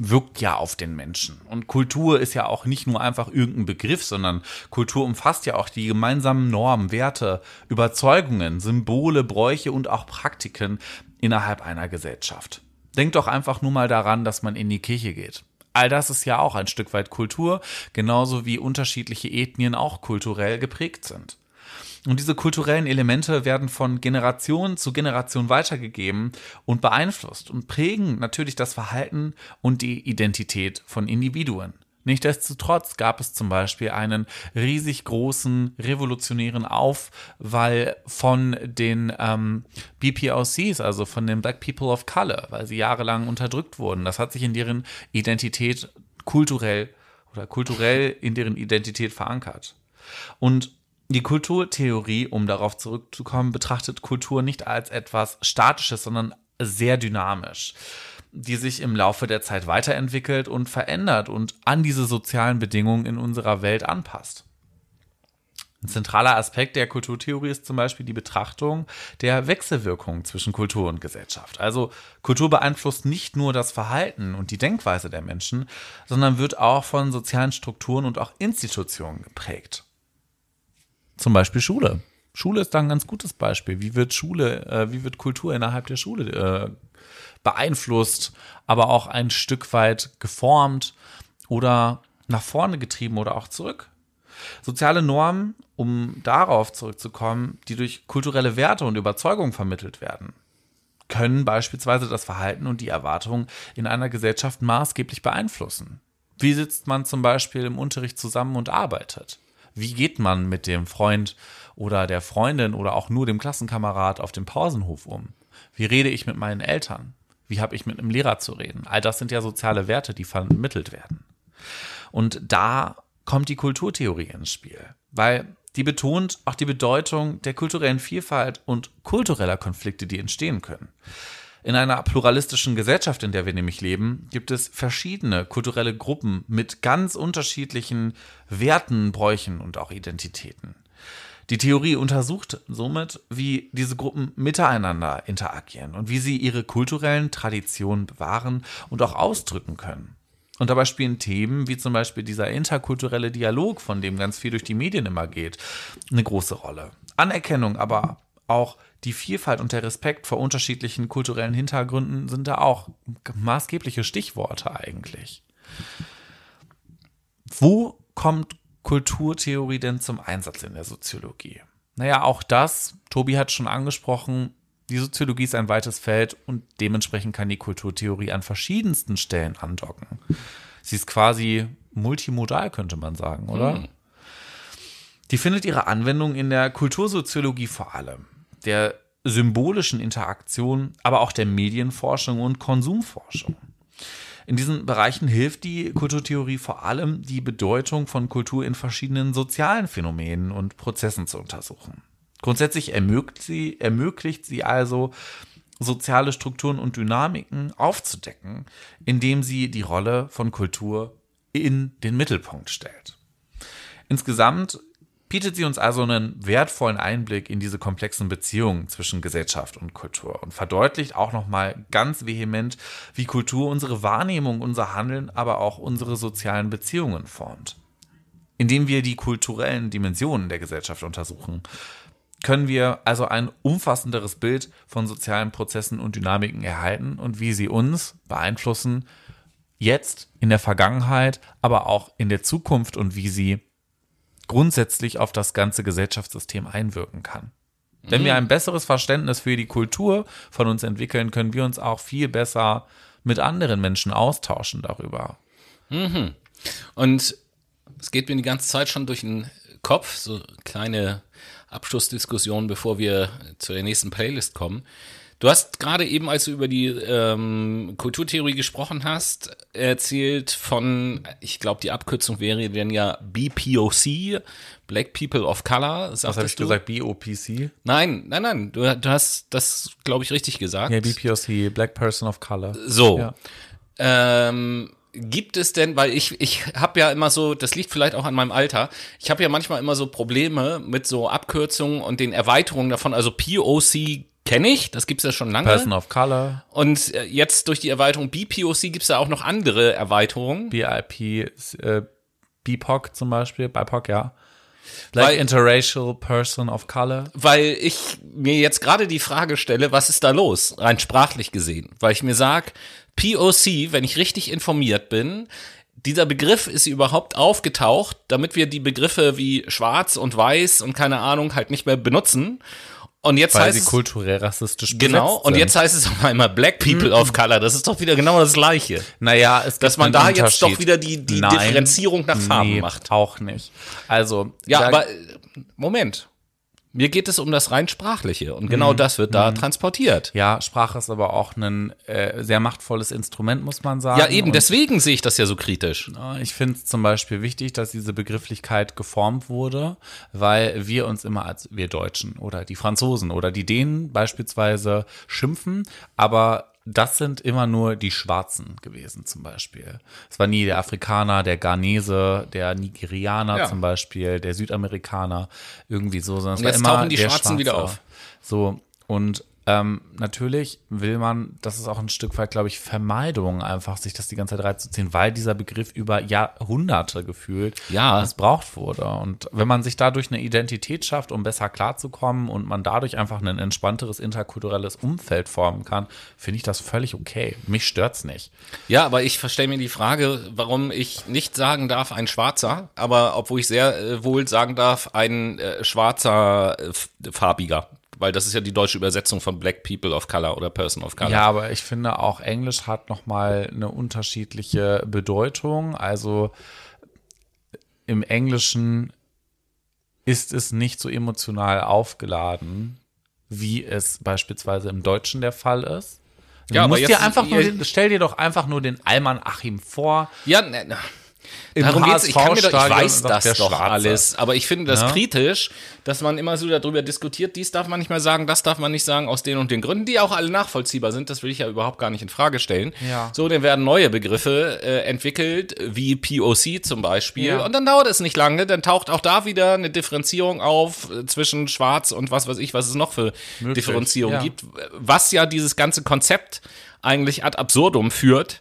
wirkt ja auf den Menschen. Und Kultur ist ja auch nicht nur einfach irgendein Begriff, sondern Kultur umfasst ja auch die gemeinsamen Normen, Werte, Überzeugungen, Symbole, Bräuche und auch Praktiken innerhalb einer Gesellschaft. Denkt doch einfach nur mal daran, dass man in die Kirche geht. All das ist ja auch ein Stück weit Kultur, genauso wie unterschiedliche Ethnien auch kulturell geprägt sind. Und diese kulturellen Elemente werden von Generation zu Generation weitergegeben und beeinflusst und prägen natürlich das Verhalten und die Identität von Individuen. Nichtsdestotrotz gab es zum Beispiel einen riesig großen revolutionären Aufwall von den ähm, BPOCs, also von den Black People of Color, weil sie jahrelang unterdrückt wurden. Das hat sich in deren Identität kulturell oder kulturell in deren Identität verankert. Und die Kulturtheorie, um darauf zurückzukommen, betrachtet Kultur nicht als etwas Statisches, sondern sehr dynamisch, die sich im Laufe der Zeit weiterentwickelt und verändert und an diese sozialen Bedingungen in unserer Welt anpasst. Ein zentraler Aspekt der Kulturtheorie ist zum Beispiel die Betrachtung der Wechselwirkung zwischen Kultur und Gesellschaft. Also Kultur beeinflusst nicht nur das Verhalten und die Denkweise der Menschen, sondern wird auch von sozialen Strukturen und auch Institutionen geprägt. Zum Beispiel Schule. Schule ist da ein ganz gutes Beispiel. Wie wird Schule, äh, wie wird Kultur innerhalb der Schule äh, beeinflusst, aber auch ein Stück weit geformt oder nach vorne getrieben oder auch zurück? Soziale Normen, um darauf zurückzukommen, die durch kulturelle Werte und Überzeugungen vermittelt werden, können beispielsweise das Verhalten und die Erwartungen in einer Gesellschaft maßgeblich beeinflussen. Wie sitzt man zum Beispiel im Unterricht zusammen und arbeitet? Wie geht man mit dem Freund oder der Freundin oder auch nur dem Klassenkamerad auf dem Pausenhof um? Wie rede ich mit meinen Eltern? Wie habe ich mit einem Lehrer zu reden? All das sind ja soziale Werte, die vermittelt werden. Und da kommt die Kulturtheorie ins Spiel, weil die betont auch die Bedeutung der kulturellen Vielfalt und kultureller Konflikte, die entstehen können. In einer pluralistischen Gesellschaft, in der wir nämlich leben, gibt es verschiedene kulturelle Gruppen mit ganz unterschiedlichen Werten, Bräuchen und auch Identitäten. Die Theorie untersucht somit, wie diese Gruppen miteinander interagieren und wie sie ihre kulturellen Traditionen bewahren und auch ausdrücken können. Und dabei spielen Themen wie zum Beispiel dieser interkulturelle Dialog, von dem ganz viel durch die Medien immer geht, eine große Rolle. Anerkennung, aber auch die Vielfalt und der Respekt vor unterschiedlichen kulturellen Hintergründen sind da auch maßgebliche Stichworte eigentlich. Wo kommt Kulturtheorie denn zum Einsatz in der Soziologie? Naja, auch das, Tobi hat schon angesprochen, die Soziologie ist ein weites Feld und dementsprechend kann die Kulturtheorie an verschiedensten Stellen andocken. Sie ist quasi multimodal, könnte man sagen, oder? Hm. Die findet ihre Anwendung in der Kultursoziologie vor allem, der symbolischen Interaktion, aber auch der Medienforschung und Konsumforschung. In diesen Bereichen hilft die Kulturtheorie vor allem, die Bedeutung von Kultur in verschiedenen sozialen Phänomenen und Prozessen zu untersuchen. Grundsätzlich ermöglicht sie, ermöglicht sie also, soziale Strukturen und Dynamiken aufzudecken, indem sie die Rolle von Kultur in den Mittelpunkt stellt. Insgesamt bietet sie uns also einen wertvollen Einblick in diese komplexen Beziehungen zwischen Gesellschaft und Kultur und verdeutlicht auch nochmal ganz vehement, wie Kultur unsere Wahrnehmung, unser Handeln, aber auch unsere sozialen Beziehungen formt. Indem wir die kulturellen Dimensionen der Gesellschaft untersuchen, können wir also ein umfassenderes Bild von sozialen Prozessen und Dynamiken erhalten und wie sie uns beeinflussen, jetzt, in der Vergangenheit, aber auch in der Zukunft und wie sie grundsätzlich auf das ganze Gesellschaftssystem einwirken kann. Mhm. Wenn wir mhm. ein besseres Verständnis für die Kultur von uns entwickeln, können wir uns auch viel besser mit anderen Menschen austauschen darüber.
Mhm. Und es geht mir die ganze Zeit schon durch den Kopf, so kleine Abschlussdiskussion, bevor wir zu der nächsten Playlist kommen. Du hast gerade eben, als du über die ähm, Kulturtheorie gesprochen hast, erzählt von, ich glaube, die Abkürzung wäre dann ja BPOC, Black People of Color.
Was habe ich du? gesagt? BOPC?
Nein, nein, nein. Du, du hast das, glaube ich, richtig gesagt.
Ja, BPOC, Black Person of Color.
So. Ja. Ähm, Gibt es denn, weil ich, ich habe ja immer so, das liegt vielleicht auch an meinem Alter, ich habe ja manchmal immer so Probleme mit so Abkürzungen und den Erweiterungen davon. Also POC kenne ich, das gibt's ja schon lange.
Person of Color.
Und äh, jetzt durch die Erweiterung BPOC gibt's ja auch noch andere Erweiterungen.
BIP, äh, BIPOC zum Beispiel, BIPOC, ja. Black weil, Interracial Person of Color.
Weil ich mir jetzt gerade die Frage stelle, was ist da los, rein sprachlich gesehen? Weil ich mir sag, POC, wenn ich richtig informiert bin, dieser Begriff ist überhaupt aufgetaucht, damit wir die Begriffe wie schwarz und weiß und keine Ahnung halt nicht mehr benutzen. Und jetzt
Weil
heißt
sie
es,
kulturell rassistisch
Genau, und jetzt heißt es auf einmal Black People of Color. Das ist doch wieder genau das Gleiche.
Naja, es
Dass man da jetzt doch wieder die, die
Nein,
Differenzierung nach Farben
nee,
macht.
Auch nicht. Also.
Ja, aber Moment. Mir geht es um das rein Sprachliche und genau mhm. das wird da mhm. transportiert.
Ja, Sprache ist aber auch ein äh, sehr machtvolles Instrument, muss man sagen.
Ja, eben, und deswegen sehe ich das ja so kritisch.
Ich finde es zum Beispiel wichtig, dass diese Begrifflichkeit geformt wurde, weil wir uns immer als wir Deutschen oder die Franzosen oder die Dänen beispielsweise schimpfen, aber das sind immer nur die Schwarzen gewesen, zum Beispiel. Es war nie der Afrikaner, der Ghanese, der Nigerianer ja. zum Beispiel, der Südamerikaner, irgendwie so, sondern es
und jetzt
war immer
tauchen die Schwarzen Schwarze. wieder auf.
So, und Ähm, natürlich will man, das ist auch ein Stück weit, glaube ich, Vermeidung, einfach sich das die ganze Zeit reinzuziehen, weil dieser Begriff über Jahrhunderte gefühlt
Ja.
missbraucht wurde. Und wenn man sich dadurch eine Identität schafft, um besser klarzukommen und man dadurch einfach ein entspannteres interkulturelles Umfeld formen kann, finde ich das völlig okay. Mich stört's nicht.
Ja, aber ich verstehe mir die Frage, warum ich nicht sagen darf, ein Schwarzer, aber obwohl ich sehr äh, wohl sagen darf, ein äh, schwarzer äh, farbiger. Weil das ist ja die deutsche Übersetzung von Black People of Color oder Person of Color.
Ja, aber ich finde auch Englisch hat nochmal eine unterschiedliche Bedeutung. Also im Englischen ist es nicht so emotional aufgeladen, wie es beispielsweise im Deutschen der Fall ist. Du
Ja, aber jetzt-
dir einfach nur stell dir doch einfach nur den Alman Achim vor.
Ja, ne, ne.
Im
Darum geht's. Ich, kann mir doch, ich weiß das doch
Schwarze.
alles, aber ich finde das
Ja.
kritisch, dass man immer so darüber diskutiert, dies darf man nicht mehr sagen, das darf man nicht sagen, aus den und den Gründen, die auch alle nachvollziehbar sind, das will ich ja überhaupt gar nicht in Frage stellen.
Ja.
So, dann werden neue Begriffe äh, entwickelt, wie POC zum Beispiel,
Ja.
und dann dauert es nicht lange, dann taucht auch da wieder eine Differenzierung auf äh, zwischen Schwarz und was weiß ich, was es noch für
Möglich,
Differenzierung
ja.
gibt, was ja dieses ganze Konzept eigentlich ad absurdum führt,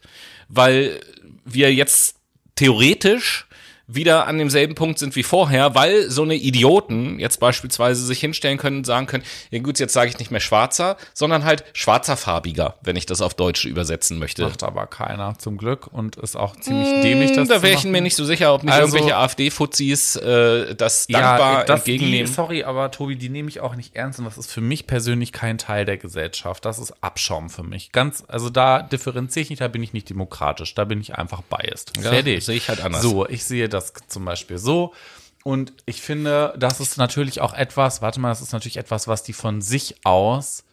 weil wir jetzt theoretisch wieder an demselben Punkt sind wie vorher, weil so eine Idioten jetzt beispielsweise sich hinstellen können und sagen können, ja gut, jetzt sage ich nicht mehr schwarzer, sondern halt schwarzerfarbiger, wenn ich das auf Deutsch übersetzen möchte.
Macht aber keiner zum Glück und ist auch ziemlich dämlich, das
da wäre ich mir nicht so sicher, ob nicht
Also-
irgendwelche AfD-Fuzis äh, das dankbar
das,
entgegennehmen.
Die, sorry, aber Tobi, die nehme ich auch nicht ernst und das ist für mich persönlich kein Teil der Gesellschaft. Das ist Abschaum für mich. Ganz, also da differenziere ich nicht, da bin ich nicht demokratisch, da bin ich einfach biased.
Ja,
Fertig.
sehe ich halt anders.
So, ich sehe das zum Beispiel so. Und ich finde, das ist natürlich auch etwas, warte mal, das ist natürlich etwas, was die von sich aus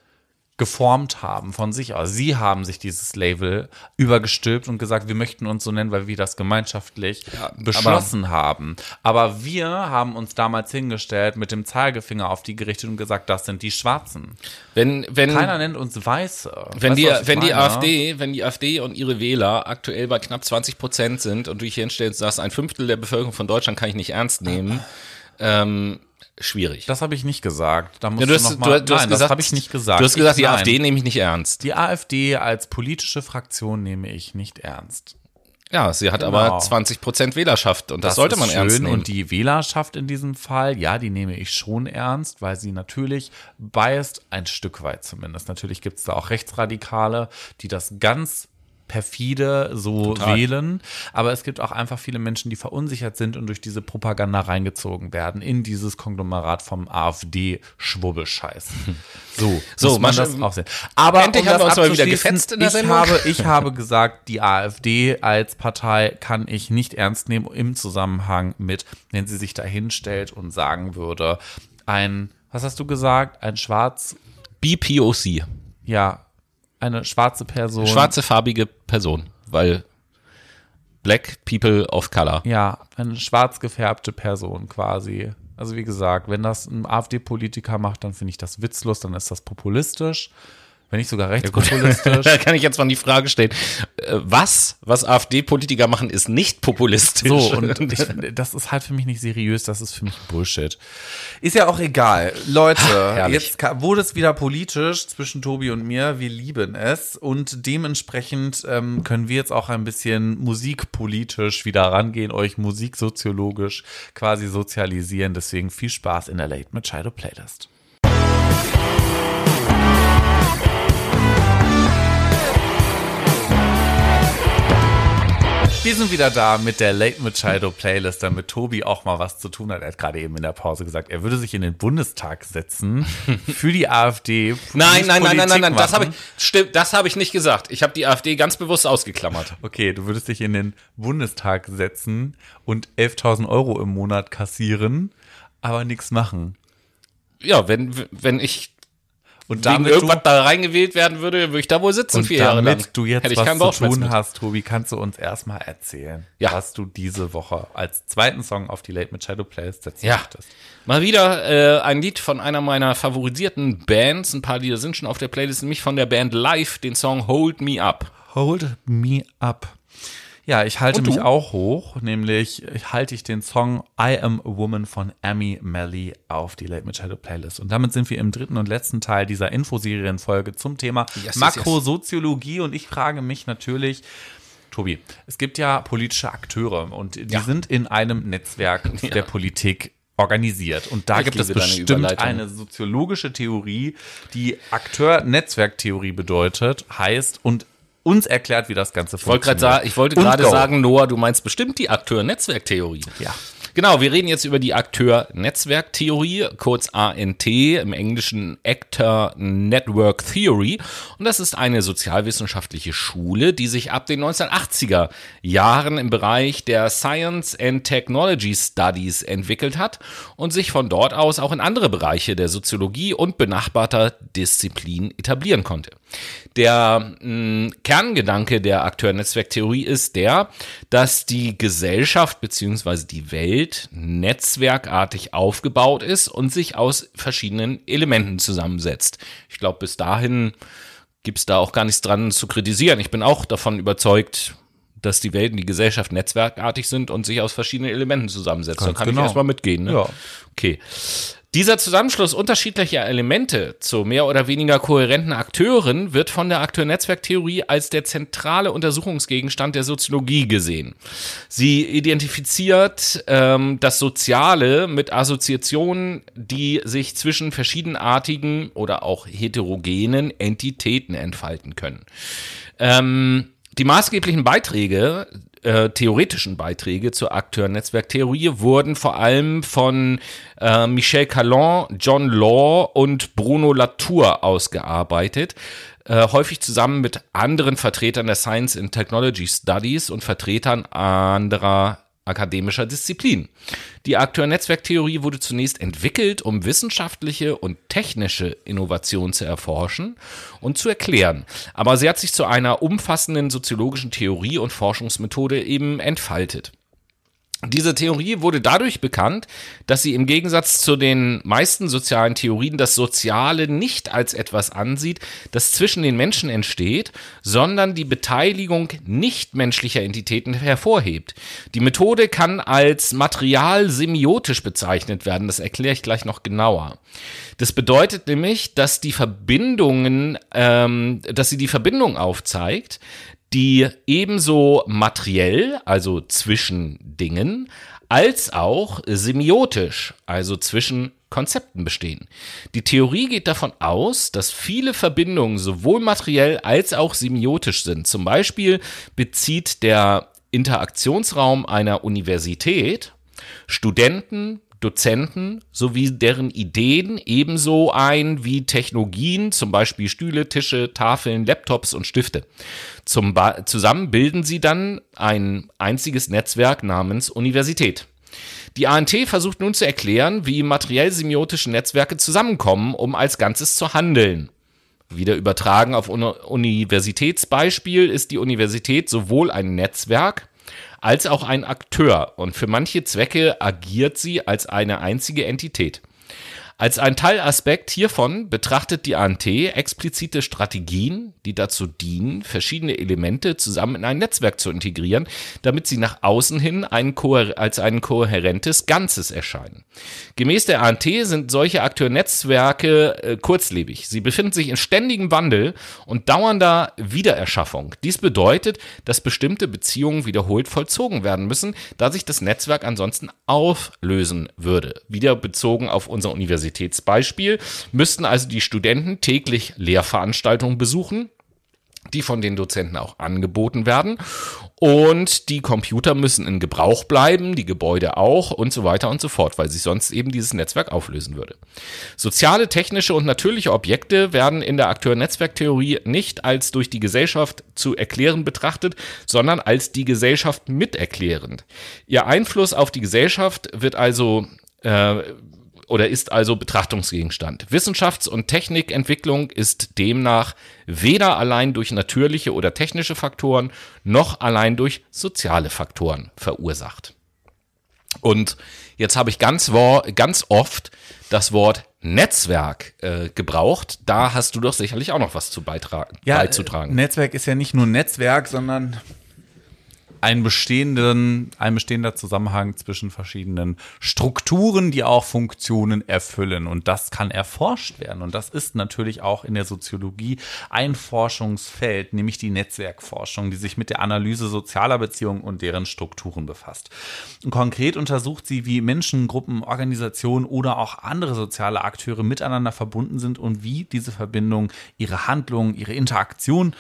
geformt haben, von sich aus. Sie haben sich dieses Label übergestülpt und gesagt, wir möchten uns so nennen, weil wir das gemeinschaftlich beschlossen haben. Aber wir haben uns damals hingestellt, mit dem Zeigefinger auf die gerichtet und gesagt, das sind die Schwarzen.
Wenn, wenn,
Keiner nennt uns Weiße.
Wenn
Weißt
die,
du,
wenn die? AfD, wenn die AfD und ihre Wähler aktuell bei knapp 20 Prozent sind und du dich hinstellst, sagst, ein Fünftel der Bevölkerung von Deutschland kann ich nicht ernst nehmen, ähm, schwierig.
Das habe ich nicht gesagt. Da musst
Ja, du, hast, du,
mal,
du hast
nein,
gesagt,
das habe ich nicht gesagt.
Du hast gesagt,
ich,
die
nein.
AfD nehme ich nicht ernst.
Die AfD als politische Fraktion nehme ich nicht ernst.
Ja, sie hat
Genau.
aber 20 Prozent Wählerschaft und das, sollte
ist
man ernst
schön.
nehmen.
Und die Wählerschaft in diesem Fall, ja, die nehme ich schon ernst, weil sie natürlich biased, ein Stück weit zumindest. Natürlich gibt es da auch Rechtsradikale, die das ganz perfide so
Total.
wählen. Aber es gibt auch einfach viele Menschen, die verunsichert sind und durch diese Propaganda reingezogen werden in dieses Konglomerat vom AfD-Schwubbelscheiß. So,
So,
muss man das auch sehen. Aber
endlich
um
haben wir uns mal wieder gefetzt in der
ich
Sendung.
habe, ich habe gesagt, die AfD als Partei kann ich nicht ernst nehmen im Zusammenhang mit, wenn sie sich da hinstellt und sagen würde, ein, was hast du gesagt, ein schwarz,
BPOC.
ja, eine schwarze Person.
Schwarze farbige Person, weil Black People of Color.
Ja, eine schwarz gefärbte Person quasi. Also wie gesagt, wenn das ein AfD-Politiker macht, dann finde ich das witzlos, dann ist das populistisch. Wenn nicht sogar rechtspopulistisch.
da kann ich jetzt mal die Frage stellen, äh, was, was AfD-Politiker machen, ist nicht populistisch.
So, und ich, das ist halt für mich nicht seriös, das ist für mich Bullshit. Ist ja auch egal. Leute,
herrlich.
jetzt wurde es wieder politisch zwischen Tobi und mir. Wir lieben es. Und dementsprechend ähm, können wir jetzt auch ein bisschen musikpolitisch wieder rangehen, euch musiksoziologisch quasi sozialisieren. Deswegen viel Spaß in der Late Machado Playlist. Wir sind wieder da mit der Late Machado Playlist, damit Tobi auch mal was zu tun hat. Er hat gerade eben in der Pause gesagt, er würde sich in den Bundestag setzen für die AfD.
Nein, nein, nein, nein, nein, nein, das habe ich, stimmt, das habe ich nicht gesagt. Ich habe die AfD ganz bewusst ausgeklammert.
Okay, du würdest dich in den Bundestag setzen und 11.000 Euro im Monat kassieren, aber nichts machen.
Ja, wenn, wenn ich
Und damit,
irgendwas
du,
da reingewählt werden würde, würde ich da wohl sitzen
und
vier Jahre lang.
damit du jetzt
Hätte
was zu tun
mit.
hast, Tobi, kannst du uns erstmal erzählen,
Ja.
was du diese Woche als zweiten Song auf die Late Machado Playlist setzen
Ja.
möchtest.
Mal wieder äh, ein Lied von einer meiner favorisierten Bands. Ein paar Lieder sind schon auf der Playlist, nämlich von der Band Live, den Song Hold Me Up.
Hold Me Up. Ja, ich halte mich auch hoch, nämlich ich halte ich den Song I Am a Woman von Amy Melly auf die Late Machado Playlist. Und damit sind wir im dritten und letzten Teil dieser Infoserienfolge zum Thema
Yes, yes,
Makrosoziologie. Und ich frage mich natürlich, Tobi, es gibt ja politische Akteure und die
Ja.
sind in einem Netzwerk der Politik organisiert. Und da
Ich
gibt es bestimmt eine soziologische Theorie, die Akteur-Netzwerktheorie bedeutet, heißt und uns erklärt, wie das Ganze
Ich wollte
funktioniert.
sagen, ich wollte gerade sagen, Noah, du meinst bestimmt die Akteur-Netzwerktheorie.
Ja.
Genau, wir reden jetzt über die Akteur-Netzwerk-Theorie, kurz ANT, im Englischen Actor Network Theory. Und das ist eine sozialwissenschaftliche Schule, die sich ab den 1980er Jahren im Bereich der Science and Technology Studies entwickelt hat und sich von dort aus auch in andere Bereiche der Soziologie und benachbarter Disziplinen etablieren konnte. Der mh, Kerngedanke der Akteur-Netzwerktheorie ist der, dass die Gesellschaft bzw. die Welt netzwerkartig aufgebaut ist und sich aus verschiedenen Elementen zusammensetzt. Ich glaube, bis dahin gibt es da auch gar nichts dran zu kritisieren. Ich bin auch davon überzeugt, dass die Welt und die Gesellschaft netzwerkartig sind und sich aus verschiedenen Elementen zusammensetzen. Da kann
genau.
ich erstmal mitgehen. Ne?
Ja.
Okay. Dieser Zusammenschluss unterschiedlicher Elemente zu mehr oder weniger kohärenten Akteuren wird von der Akteur-Netzwerk-Theorie als der zentrale Untersuchungsgegenstand der Soziologie gesehen. Sie identifiziert ähm, das Soziale mit Assoziationen, die sich zwischen verschiedenartigen oder auch heterogenen Entitäten entfalten können. Ähm, die maßgeblichen Beiträge, äh, theoretischen Beiträge zur Akteur-Netzwerk-Theorie wurden vor allem von äh, Michel Callan, John Law und Bruno Latour ausgearbeitet, äh, häufig zusammen mit anderen Vertretern der Science and Technology Studies und Vertretern anderer akademischer Disziplin. Die Akteur-Netzwerk-Theorie wurde zunächst entwickelt, um wissenschaftliche und technische Innovation zu erforschen und zu erklären. Aber sie hat sich zu einer umfassenden soziologischen Theorie und Forschungsmethode eben entfaltet. Diese Theorie wurde dadurch bekannt, dass sie im Gegensatz zu den meisten sozialen Theorien das Soziale nicht als etwas ansieht, das zwischen den Menschen entsteht, sondern die Beteiligung nichtmenschlicher Entitäten hervorhebt. Die Methode kann als material semiotisch bezeichnet werden, das erkläre ich gleich noch genauer. Das bedeutet nämlich, dass die Verbindungen, ähm, dass sie die Verbindung aufzeigt, die ebenso materiell, also zwischen Dingen, als auch semiotisch, also zwischen Konzepten bestehen. Die Theorie geht davon aus, dass viele Verbindungen sowohl materiell als auch semiotisch sind. Zum Beispiel bezieht der Interaktionsraum einer Universität Studenten, Dozenten sowie deren Ideen ebenso ein wie Technologien, zum Beispiel Stühle, Tische, Tafeln, Laptops und Stifte. Zusammen bilden sie dann ein einziges Netzwerk namens Universität. Die ANT versucht nun zu erklären, wie materiell-semiotische Netzwerke zusammenkommen, um als Ganzes zu handeln. Wieder übertragen auf Uni Universitätsbeispiel ist die Universität sowohl ein Netzwerk als auch ein Akteur und für manche Zwecke agiert sie als eine einzige Entität. Als ein Teilaspekt hiervon betrachtet die ANT explizite Strategien, die dazu dienen, verschiedene Elemente zusammen in ein Netzwerk zu integrieren, damit sie nach außen hin ein als ein kohärentes Ganzes erscheinen. Gemäß der ANT sind solche Akteurnetzwerke äh, kurzlebig. Sie befinden sich in ständigem Wandel und dauernder Wiedererschaffung. Dies bedeutet, dass bestimmte Beziehungen wiederholt vollzogen werden müssen, da sich das Netzwerk ansonsten auflösen würde. Wieder bezogen auf unser Universitätsbeispiel müssten also die Studenten täglich Lehrveranstaltungen besuchen, die von den Dozenten auch angeboten werden. Und die Computer müssen in Gebrauch bleiben, die Gebäude auch und so weiter und so fort, weil sich sonst eben dieses Netzwerk auflösen würde. Soziale, technische und natürliche Objekte werden in der Akteur-Netzwerktheorie nicht als durch die Gesellschaft zu erklären betrachtet, sondern als die Gesellschaft miterklärend. Ihr Einfluss auf die Gesellschaft wird also äh, oder ist also Betrachtungsgegenstand. Wissenschafts- und Technikentwicklung ist demnach weder allein durch natürliche oder technische Faktoren noch allein durch soziale Faktoren verursacht. Und jetzt habe ich ganz, ganz oft das Wort Netzwerk äh, gebraucht. Da hast du doch sicherlich auch noch was zu beitragen, beizutragen.
Netzwerk ist ja nicht nur Netzwerk, sondern ein, bestehenden, ein bestehender Zusammenhang zwischen verschiedenen Strukturen, die auch Funktionen erfüllen. Und das kann erforscht werden. Und das ist natürlich auch in der Soziologie ein Forschungsfeld, nämlich die Netzwerkforschung, die sich mit der Analyse sozialer Beziehungen und deren Strukturen befasst. Und konkret untersucht sie, wie Menschen, Gruppen, Organisationen oder auch andere soziale Akteure miteinander verbunden sind und wie diese Verbindung ihre Handlungen, ihre Interaktion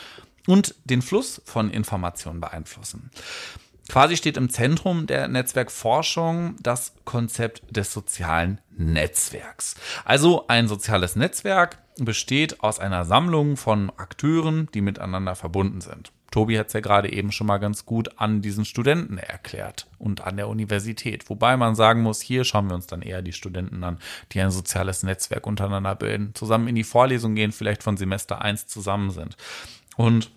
und den Fluss von Informationen beeinflussen. Quasi steht im Zentrum der Netzwerkforschung das Konzept des sozialen Netzwerks. Also ein soziales Netzwerk besteht aus einer Sammlung von Akteuren, die miteinander verbunden sind. Tobi hat es ja gerade eben schon mal ganz gut an diesen Studenten erklärt und an der Universität. Wobei man sagen muss, hier schauen wir uns dann eher die Studenten an, die ein soziales Netzwerk untereinander bilden, zusammen in die Vorlesung gehen, vielleicht von Semester 1 zusammen sind. Und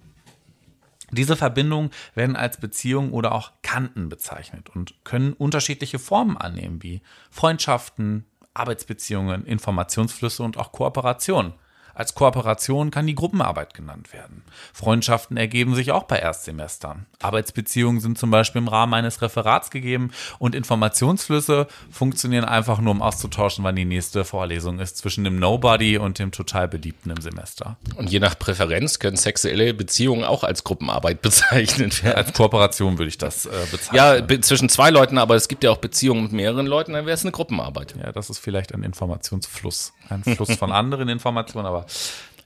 diese Verbindungen werden als Beziehungen oder auch Kanten bezeichnet und können unterschiedliche Formen annehmen, wie Freundschaften, Arbeitsbeziehungen, Informationsflüsse und auch Kooperationen. Als Kooperation kann die Gruppenarbeit genannt werden. Freundschaften ergeben sich auch bei Erstsemestern. Arbeitsbeziehungen sind zum Beispiel im Rahmen eines Referats gegeben und Informationsflüsse funktionieren einfach nur, um auszutauschen, wann die nächste Vorlesung ist zwischen dem Nobody und dem total Beliebten im Semester.
Und je nach Präferenz können sexuelle Beziehungen auch als Gruppenarbeit bezeichnet werden.
Als Kooperation würde ich das äh,
bezeichnen. Ja, zwischen zwei Leuten, aber es gibt ja auch Beziehungen mit mehreren Leuten, dann wäre es eine Gruppenarbeit.
Ja, das ist vielleicht ein Informationsfluss. Ein Fluss von anderen Informationen, aber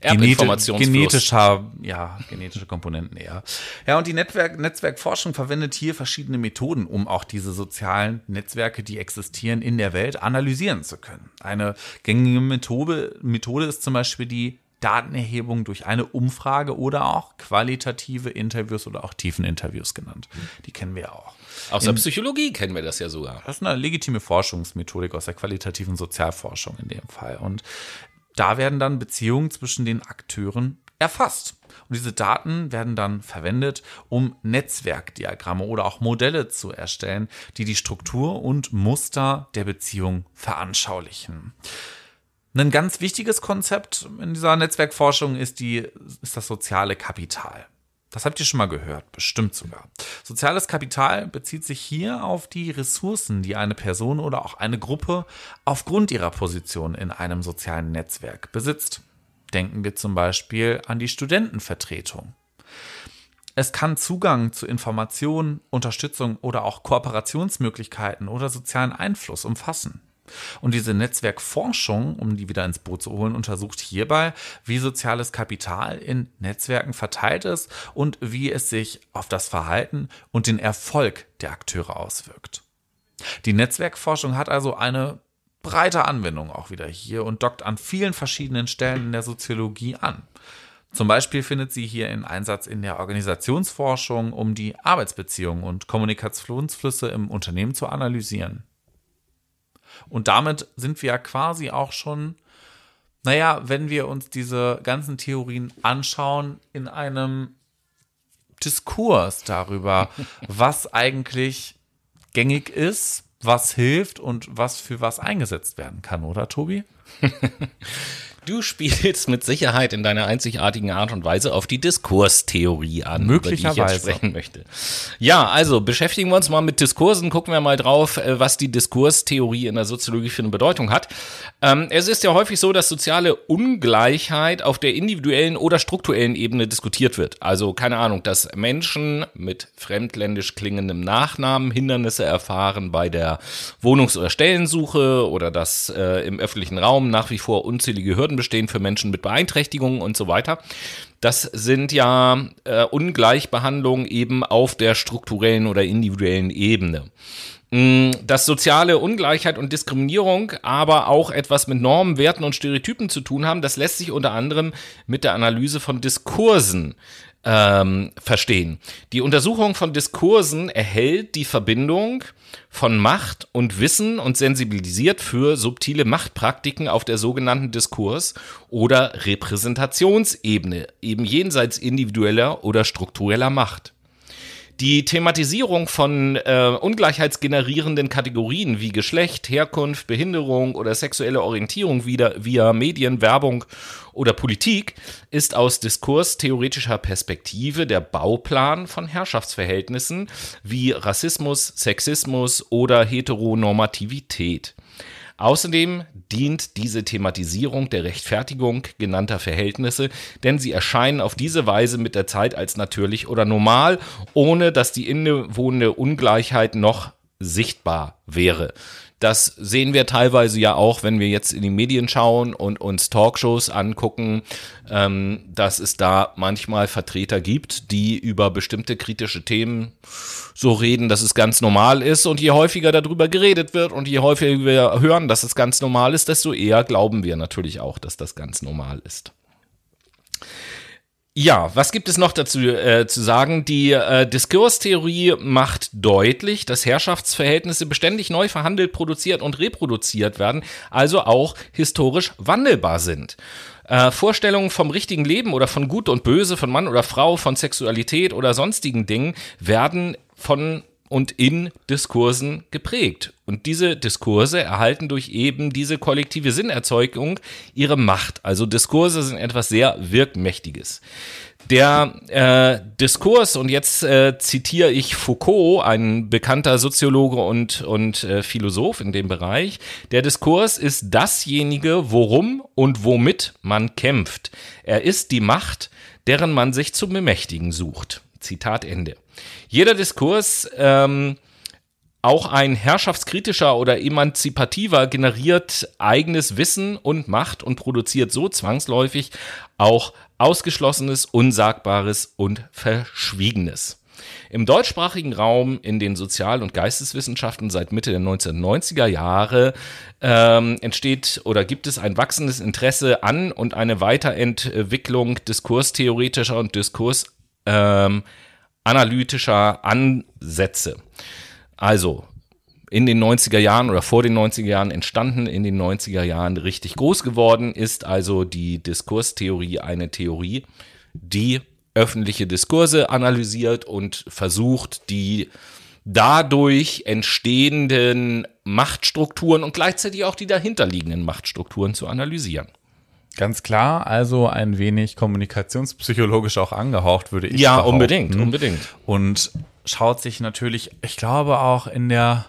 genetischer,
ja, genetische Komponenten eher. Ja, und die Netzwerk, Netzwerkforschung verwendet hier verschiedene Methoden, um auch diese sozialen Netzwerke, die existieren in der Welt, analysieren zu können. Eine gängige Methode, Methode ist zum Beispiel die Datenerhebung durch eine Umfrage oder auch qualitative Interviews oder auch Tiefeninterviews genannt. Die kennen wir auch.
Aus der Psychologie kennen wir das ja sogar.
Das ist eine legitime Forschungsmethodik aus der qualitativen Sozialforschung in dem Fall. Und da werden dann Beziehungen zwischen den Akteuren erfasst. Und diese Daten werden dann verwendet, um Netzwerkdiagramme oder auch Modelle zu erstellen, die die Struktur und Muster der Beziehung veranschaulichen. Ein ganz wichtiges Konzept in dieser Netzwerkforschung ist, die, ist das soziale Kapital. Das habt ihr schon mal gehört, bestimmt sogar. Soziales Kapital bezieht sich hier auf die Ressourcen, die eine Person oder auch eine Gruppe aufgrund ihrer Position in einem sozialen Netzwerk besitzt. Denken wir zum Beispiel an die Studentenvertretung. Es kann Zugang zu Informationen, Unterstützung oder auch Kooperationsmöglichkeiten oder sozialen Einfluss umfassen. Und diese Netzwerkforschung, um die wieder ins Boot zu holen, untersucht hierbei, wie soziales Kapital in Netzwerken verteilt ist und wie es sich auf das Verhalten und den Erfolg der Akteure auswirkt. Die Netzwerkforschung hat also eine breite Anwendung auch wieder hier und dockt an vielen verschiedenen Stellen in der Soziologie an. Zum Beispiel findet sie hier in Einsatz in der Organisationsforschung, um die Arbeitsbeziehungen und Kommunikationsflüsse im Unternehmen zu analysieren. Und damit sind wir ja quasi auch schon, naja, wenn wir uns diese ganzen Theorien anschauen, in einem Diskurs darüber, was eigentlich gängig ist, was hilft und was für was eingesetzt werden kann, oder Tobi?
Du spielst mit Sicherheit in deiner einzigartigen Art und Weise auf die Diskurstheorie an,
über die ich jetzt
sprechen möchte. Ja, also beschäftigen wir uns mal mit Diskursen, gucken wir mal drauf, äh, was die Diskurstheorie in der Soziologie für eine Bedeutung hat. Ähm, es ist ja häufig so, dass soziale Ungleichheit auf der individuellen oder strukturellen Ebene diskutiert wird. Also keine Ahnung, dass Menschen mit fremdländisch klingendem Nachnamen Hindernisse erfahren bei der Wohnungs- oder Stellensuche oder dass äh, im öffentlichen Raum nach wie vor unzählige Hürden Hürden bestehen für Menschen mit Beeinträchtigungen und so weiter. Das sind ja äh, Ungleichbehandlungen eben auf der strukturellen oder individuellen Ebene. Mm, dass soziale Ungleichheit und Diskriminierung aber auch etwas mit Normen, Werten und Stereotypen zu tun haben, das lässt sich unter anderem mit der Analyse von Diskursen ähm, verstehen. Die Untersuchung von Diskursen erhält die Verbindung von Macht und Wissen und sensibilisiert für subtile Machtpraktiken auf der sogenannten Diskurs- oder Repräsentationsebene, eben jenseits individueller oder struktureller Macht. Die Thematisierung von äh, ungleichheitsgenerierenden Kategorien wie Geschlecht, Herkunft, Behinderung oder sexuelle Orientierung wieder via Medien, Werbung oder Politik ist aus diskurstheoretischer Perspektive der Bauplan von Herrschaftsverhältnissen wie Rassismus, Sexismus oder Heteronormativität. Außerdem dient diese Thematisierung der Rechtfertigung genannter Verhältnisse, denn sie erscheinen auf diese Weise mit der Zeit als natürlich oder normal, ohne dass die innewohnende Ungleichheit noch sichtbar wäre. Das sehen wir teilweise ja auch, wenn wir jetzt in die Medien schauen und uns Talkshows angucken, ähm, dass es da manchmal Vertreter gibt, die über bestimmte kritische Themen so reden, dass es ganz normal ist. Und je häufiger darüber geredet wird und je häufiger wir hören, dass es ganz normal ist, desto eher glauben wir natürlich auch, dass das ganz normal ist. Ja, was gibt es noch dazu äh, zu sagen? Die äh, Diskurstheorie macht deutlich, dass Herrschaftsverhältnisse beständig neu verhandelt, produziert und reproduziert werden, also auch historisch wandelbar sind. Äh, Vorstellungen vom richtigen Leben oder von Gut und Böse, von Mann oder Frau, von Sexualität oder sonstigen Dingen werden von und in Diskursen geprägt. Und diese Diskurse erhalten durch eben diese kollektive Sinnerzeugung ihre Macht. Also Diskurse sind etwas sehr Wirkmächtiges. Der äh, Diskurs, und jetzt äh, zitiere ich Foucault, ein bekannter Soziologe und, und äh, Philosoph in dem Bereich, der Diskurs ist dasjenige, worum und womit man kämpft. Er ist die Macht, deren man sich zu bemächtigen sucht. Zitat Ende. Jeder Diskurs, ähm, auch ein herrschaftskritischer oder emanzipativer, generiert eigenes Wissen und Macht und produziert so zwangsläufig auch Ausgeschlossenes, Unsagbares und Verschwiegenes. Im deutschsprachigen Raum in den Sozial- und Geisteswissenschaften seit Mitte der 1990er Jahre ähm, entsteht oder gibt es ein wachsendes Interesse an und eine Weiterentwicklung diskurstheoretischer und Diskurs ähm, analytischer Ansätze. Also in den 90er Jahren oder vor den 90er Jahren entstanden, in den 90er Jahren richtig groß geworden, ist also die Diskurstheorie eine Theorie, die öffentliche Diskurse analysiert und versucht, die dadurch entstehenden Machtstrukturen und gleichzeitig auch die dahinterliegenden Machtstrukturen zu analysieren.
Ganz klar, also ein wenig kommunikationspsychologisch auch angehaucht, würde ich
Ja,
behaupten.
unbedingt, unbedingt.
Und schaut sich natürlich, ich glaube auch in der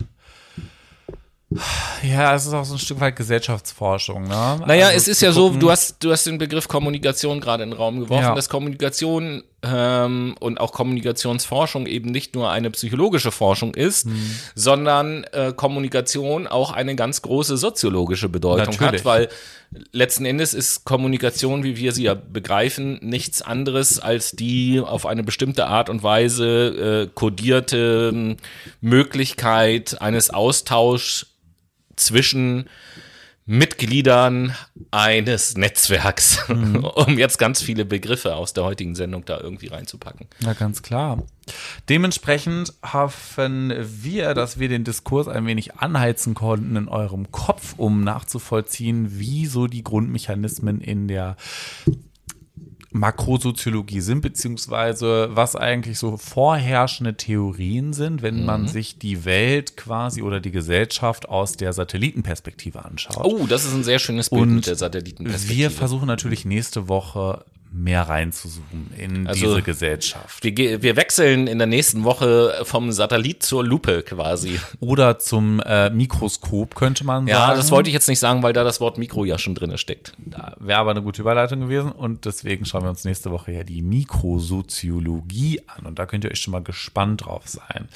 ja, es ist auch so ein Stück weit Gesellschaftsforschung, ne?
Naja,
Also
es ist ja so,
gucken-
du hast, du hast den Begriff Kommunikation gerade in den Raum geworfen,
Ja.
dass Kommunikation ähm, und auch Kommunikationsforschung eben nicht nur eine psychologische Forschung ist,
Mhm.
sondern äh, Kommunikation auch eine ganz große soziologische Bedeutung
Natürlich.
hat, weil letzten Endes ist Kommunikation, wie wir sie ja begreifen, nichts anderes als die auf eine bestimmte Art und Weise äh, kodierte ähm, Möglichkeit eines Austauschs zwischen Mitgliedern eines Netzwerks, um jetzt ganz viele Begriffe aus der heutigen Sendung da irgendwie reinzupacken.
Ja, ganz klar. Dementsprechend hoffen wir, dass wir den Diskurs ein wenig anheizen konnten in eurem Kopf, um nachzuvollziehen, wie so die Grundmechanismen in der Makrosoziologie sind, beziehungsweise was eigentlich so vorherrschende Theorien sind, wenn man sich die Welt quasi oder die Gesellschaft aus der Satellitenperspektive anschaut.
Oh, das ist ein sehr schönes Bild
Und
mit der Satellitenperspektive.
Wir versuchen natürlich nächste Woche mehr reinzuzoomen in
Also-
diese Gesellschaft.
wir, wir wechseln in der nächsten Woche vom Satellit zur Lupe quasi.
Oder zum äh, Mikroskop, könnte man
Ja,
sagen.
das wollte ich jetzt nicht sagen, weil da das Wort Mikro ja schon drin steckt.
Wäre aber eine gute Überleitung gewesen. Und deswegen schauen wir uns nächste Woche ja die Mikrosoziologie an. Und da könnt ihr euch schon mal gespannt drauf sein.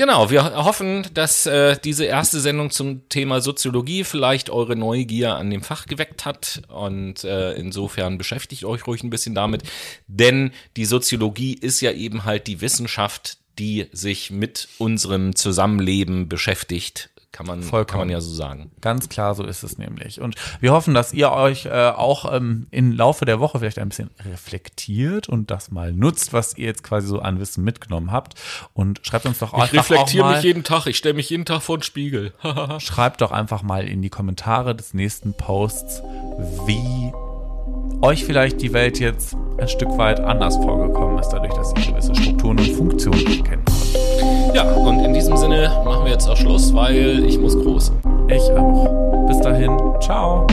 Genau, wir hoffen, dass äh, diese erste Sendung zum Thema Soziologie vielleicht eure Neugier an dem Fach geweckt hat. Und äh, insofern beschäftigt euch ruhig ein bisschen damit, denn die Soziologie ist ja eben halt die Wissenschaft, die sich mit unserem Zusammenleben beschäftigt, kann man, kann
Vollkommen.
man ja so sagen.
Ganz klar, so ist es nämlich. Und wir hoffen, dass ihr euch äh, auch ähm, im Laufe der Woche vielleicht ein bisschen reflektiert und das mal nutzt, was ihr jetzt quasi so an Wissen mitgenommen habt. Und schreibt uns doch einfach auch mal,
jeden Tag, ich stelle mich jeden Tag vor den Spiegel.
schreibt doch einfach mal in die Kommentare des nächsten Posts, wie euch vielleicht die Welt jetzt ein Stück weit anders vorgekommen ist, dadurch, dass ihr gewisse Strukturen und Funktionen könnt.
Ja, und in diesem Sinne machen wir jetzt auch Schluss, weil ich muss groß.
Ich auch. Bis dahin, ciao.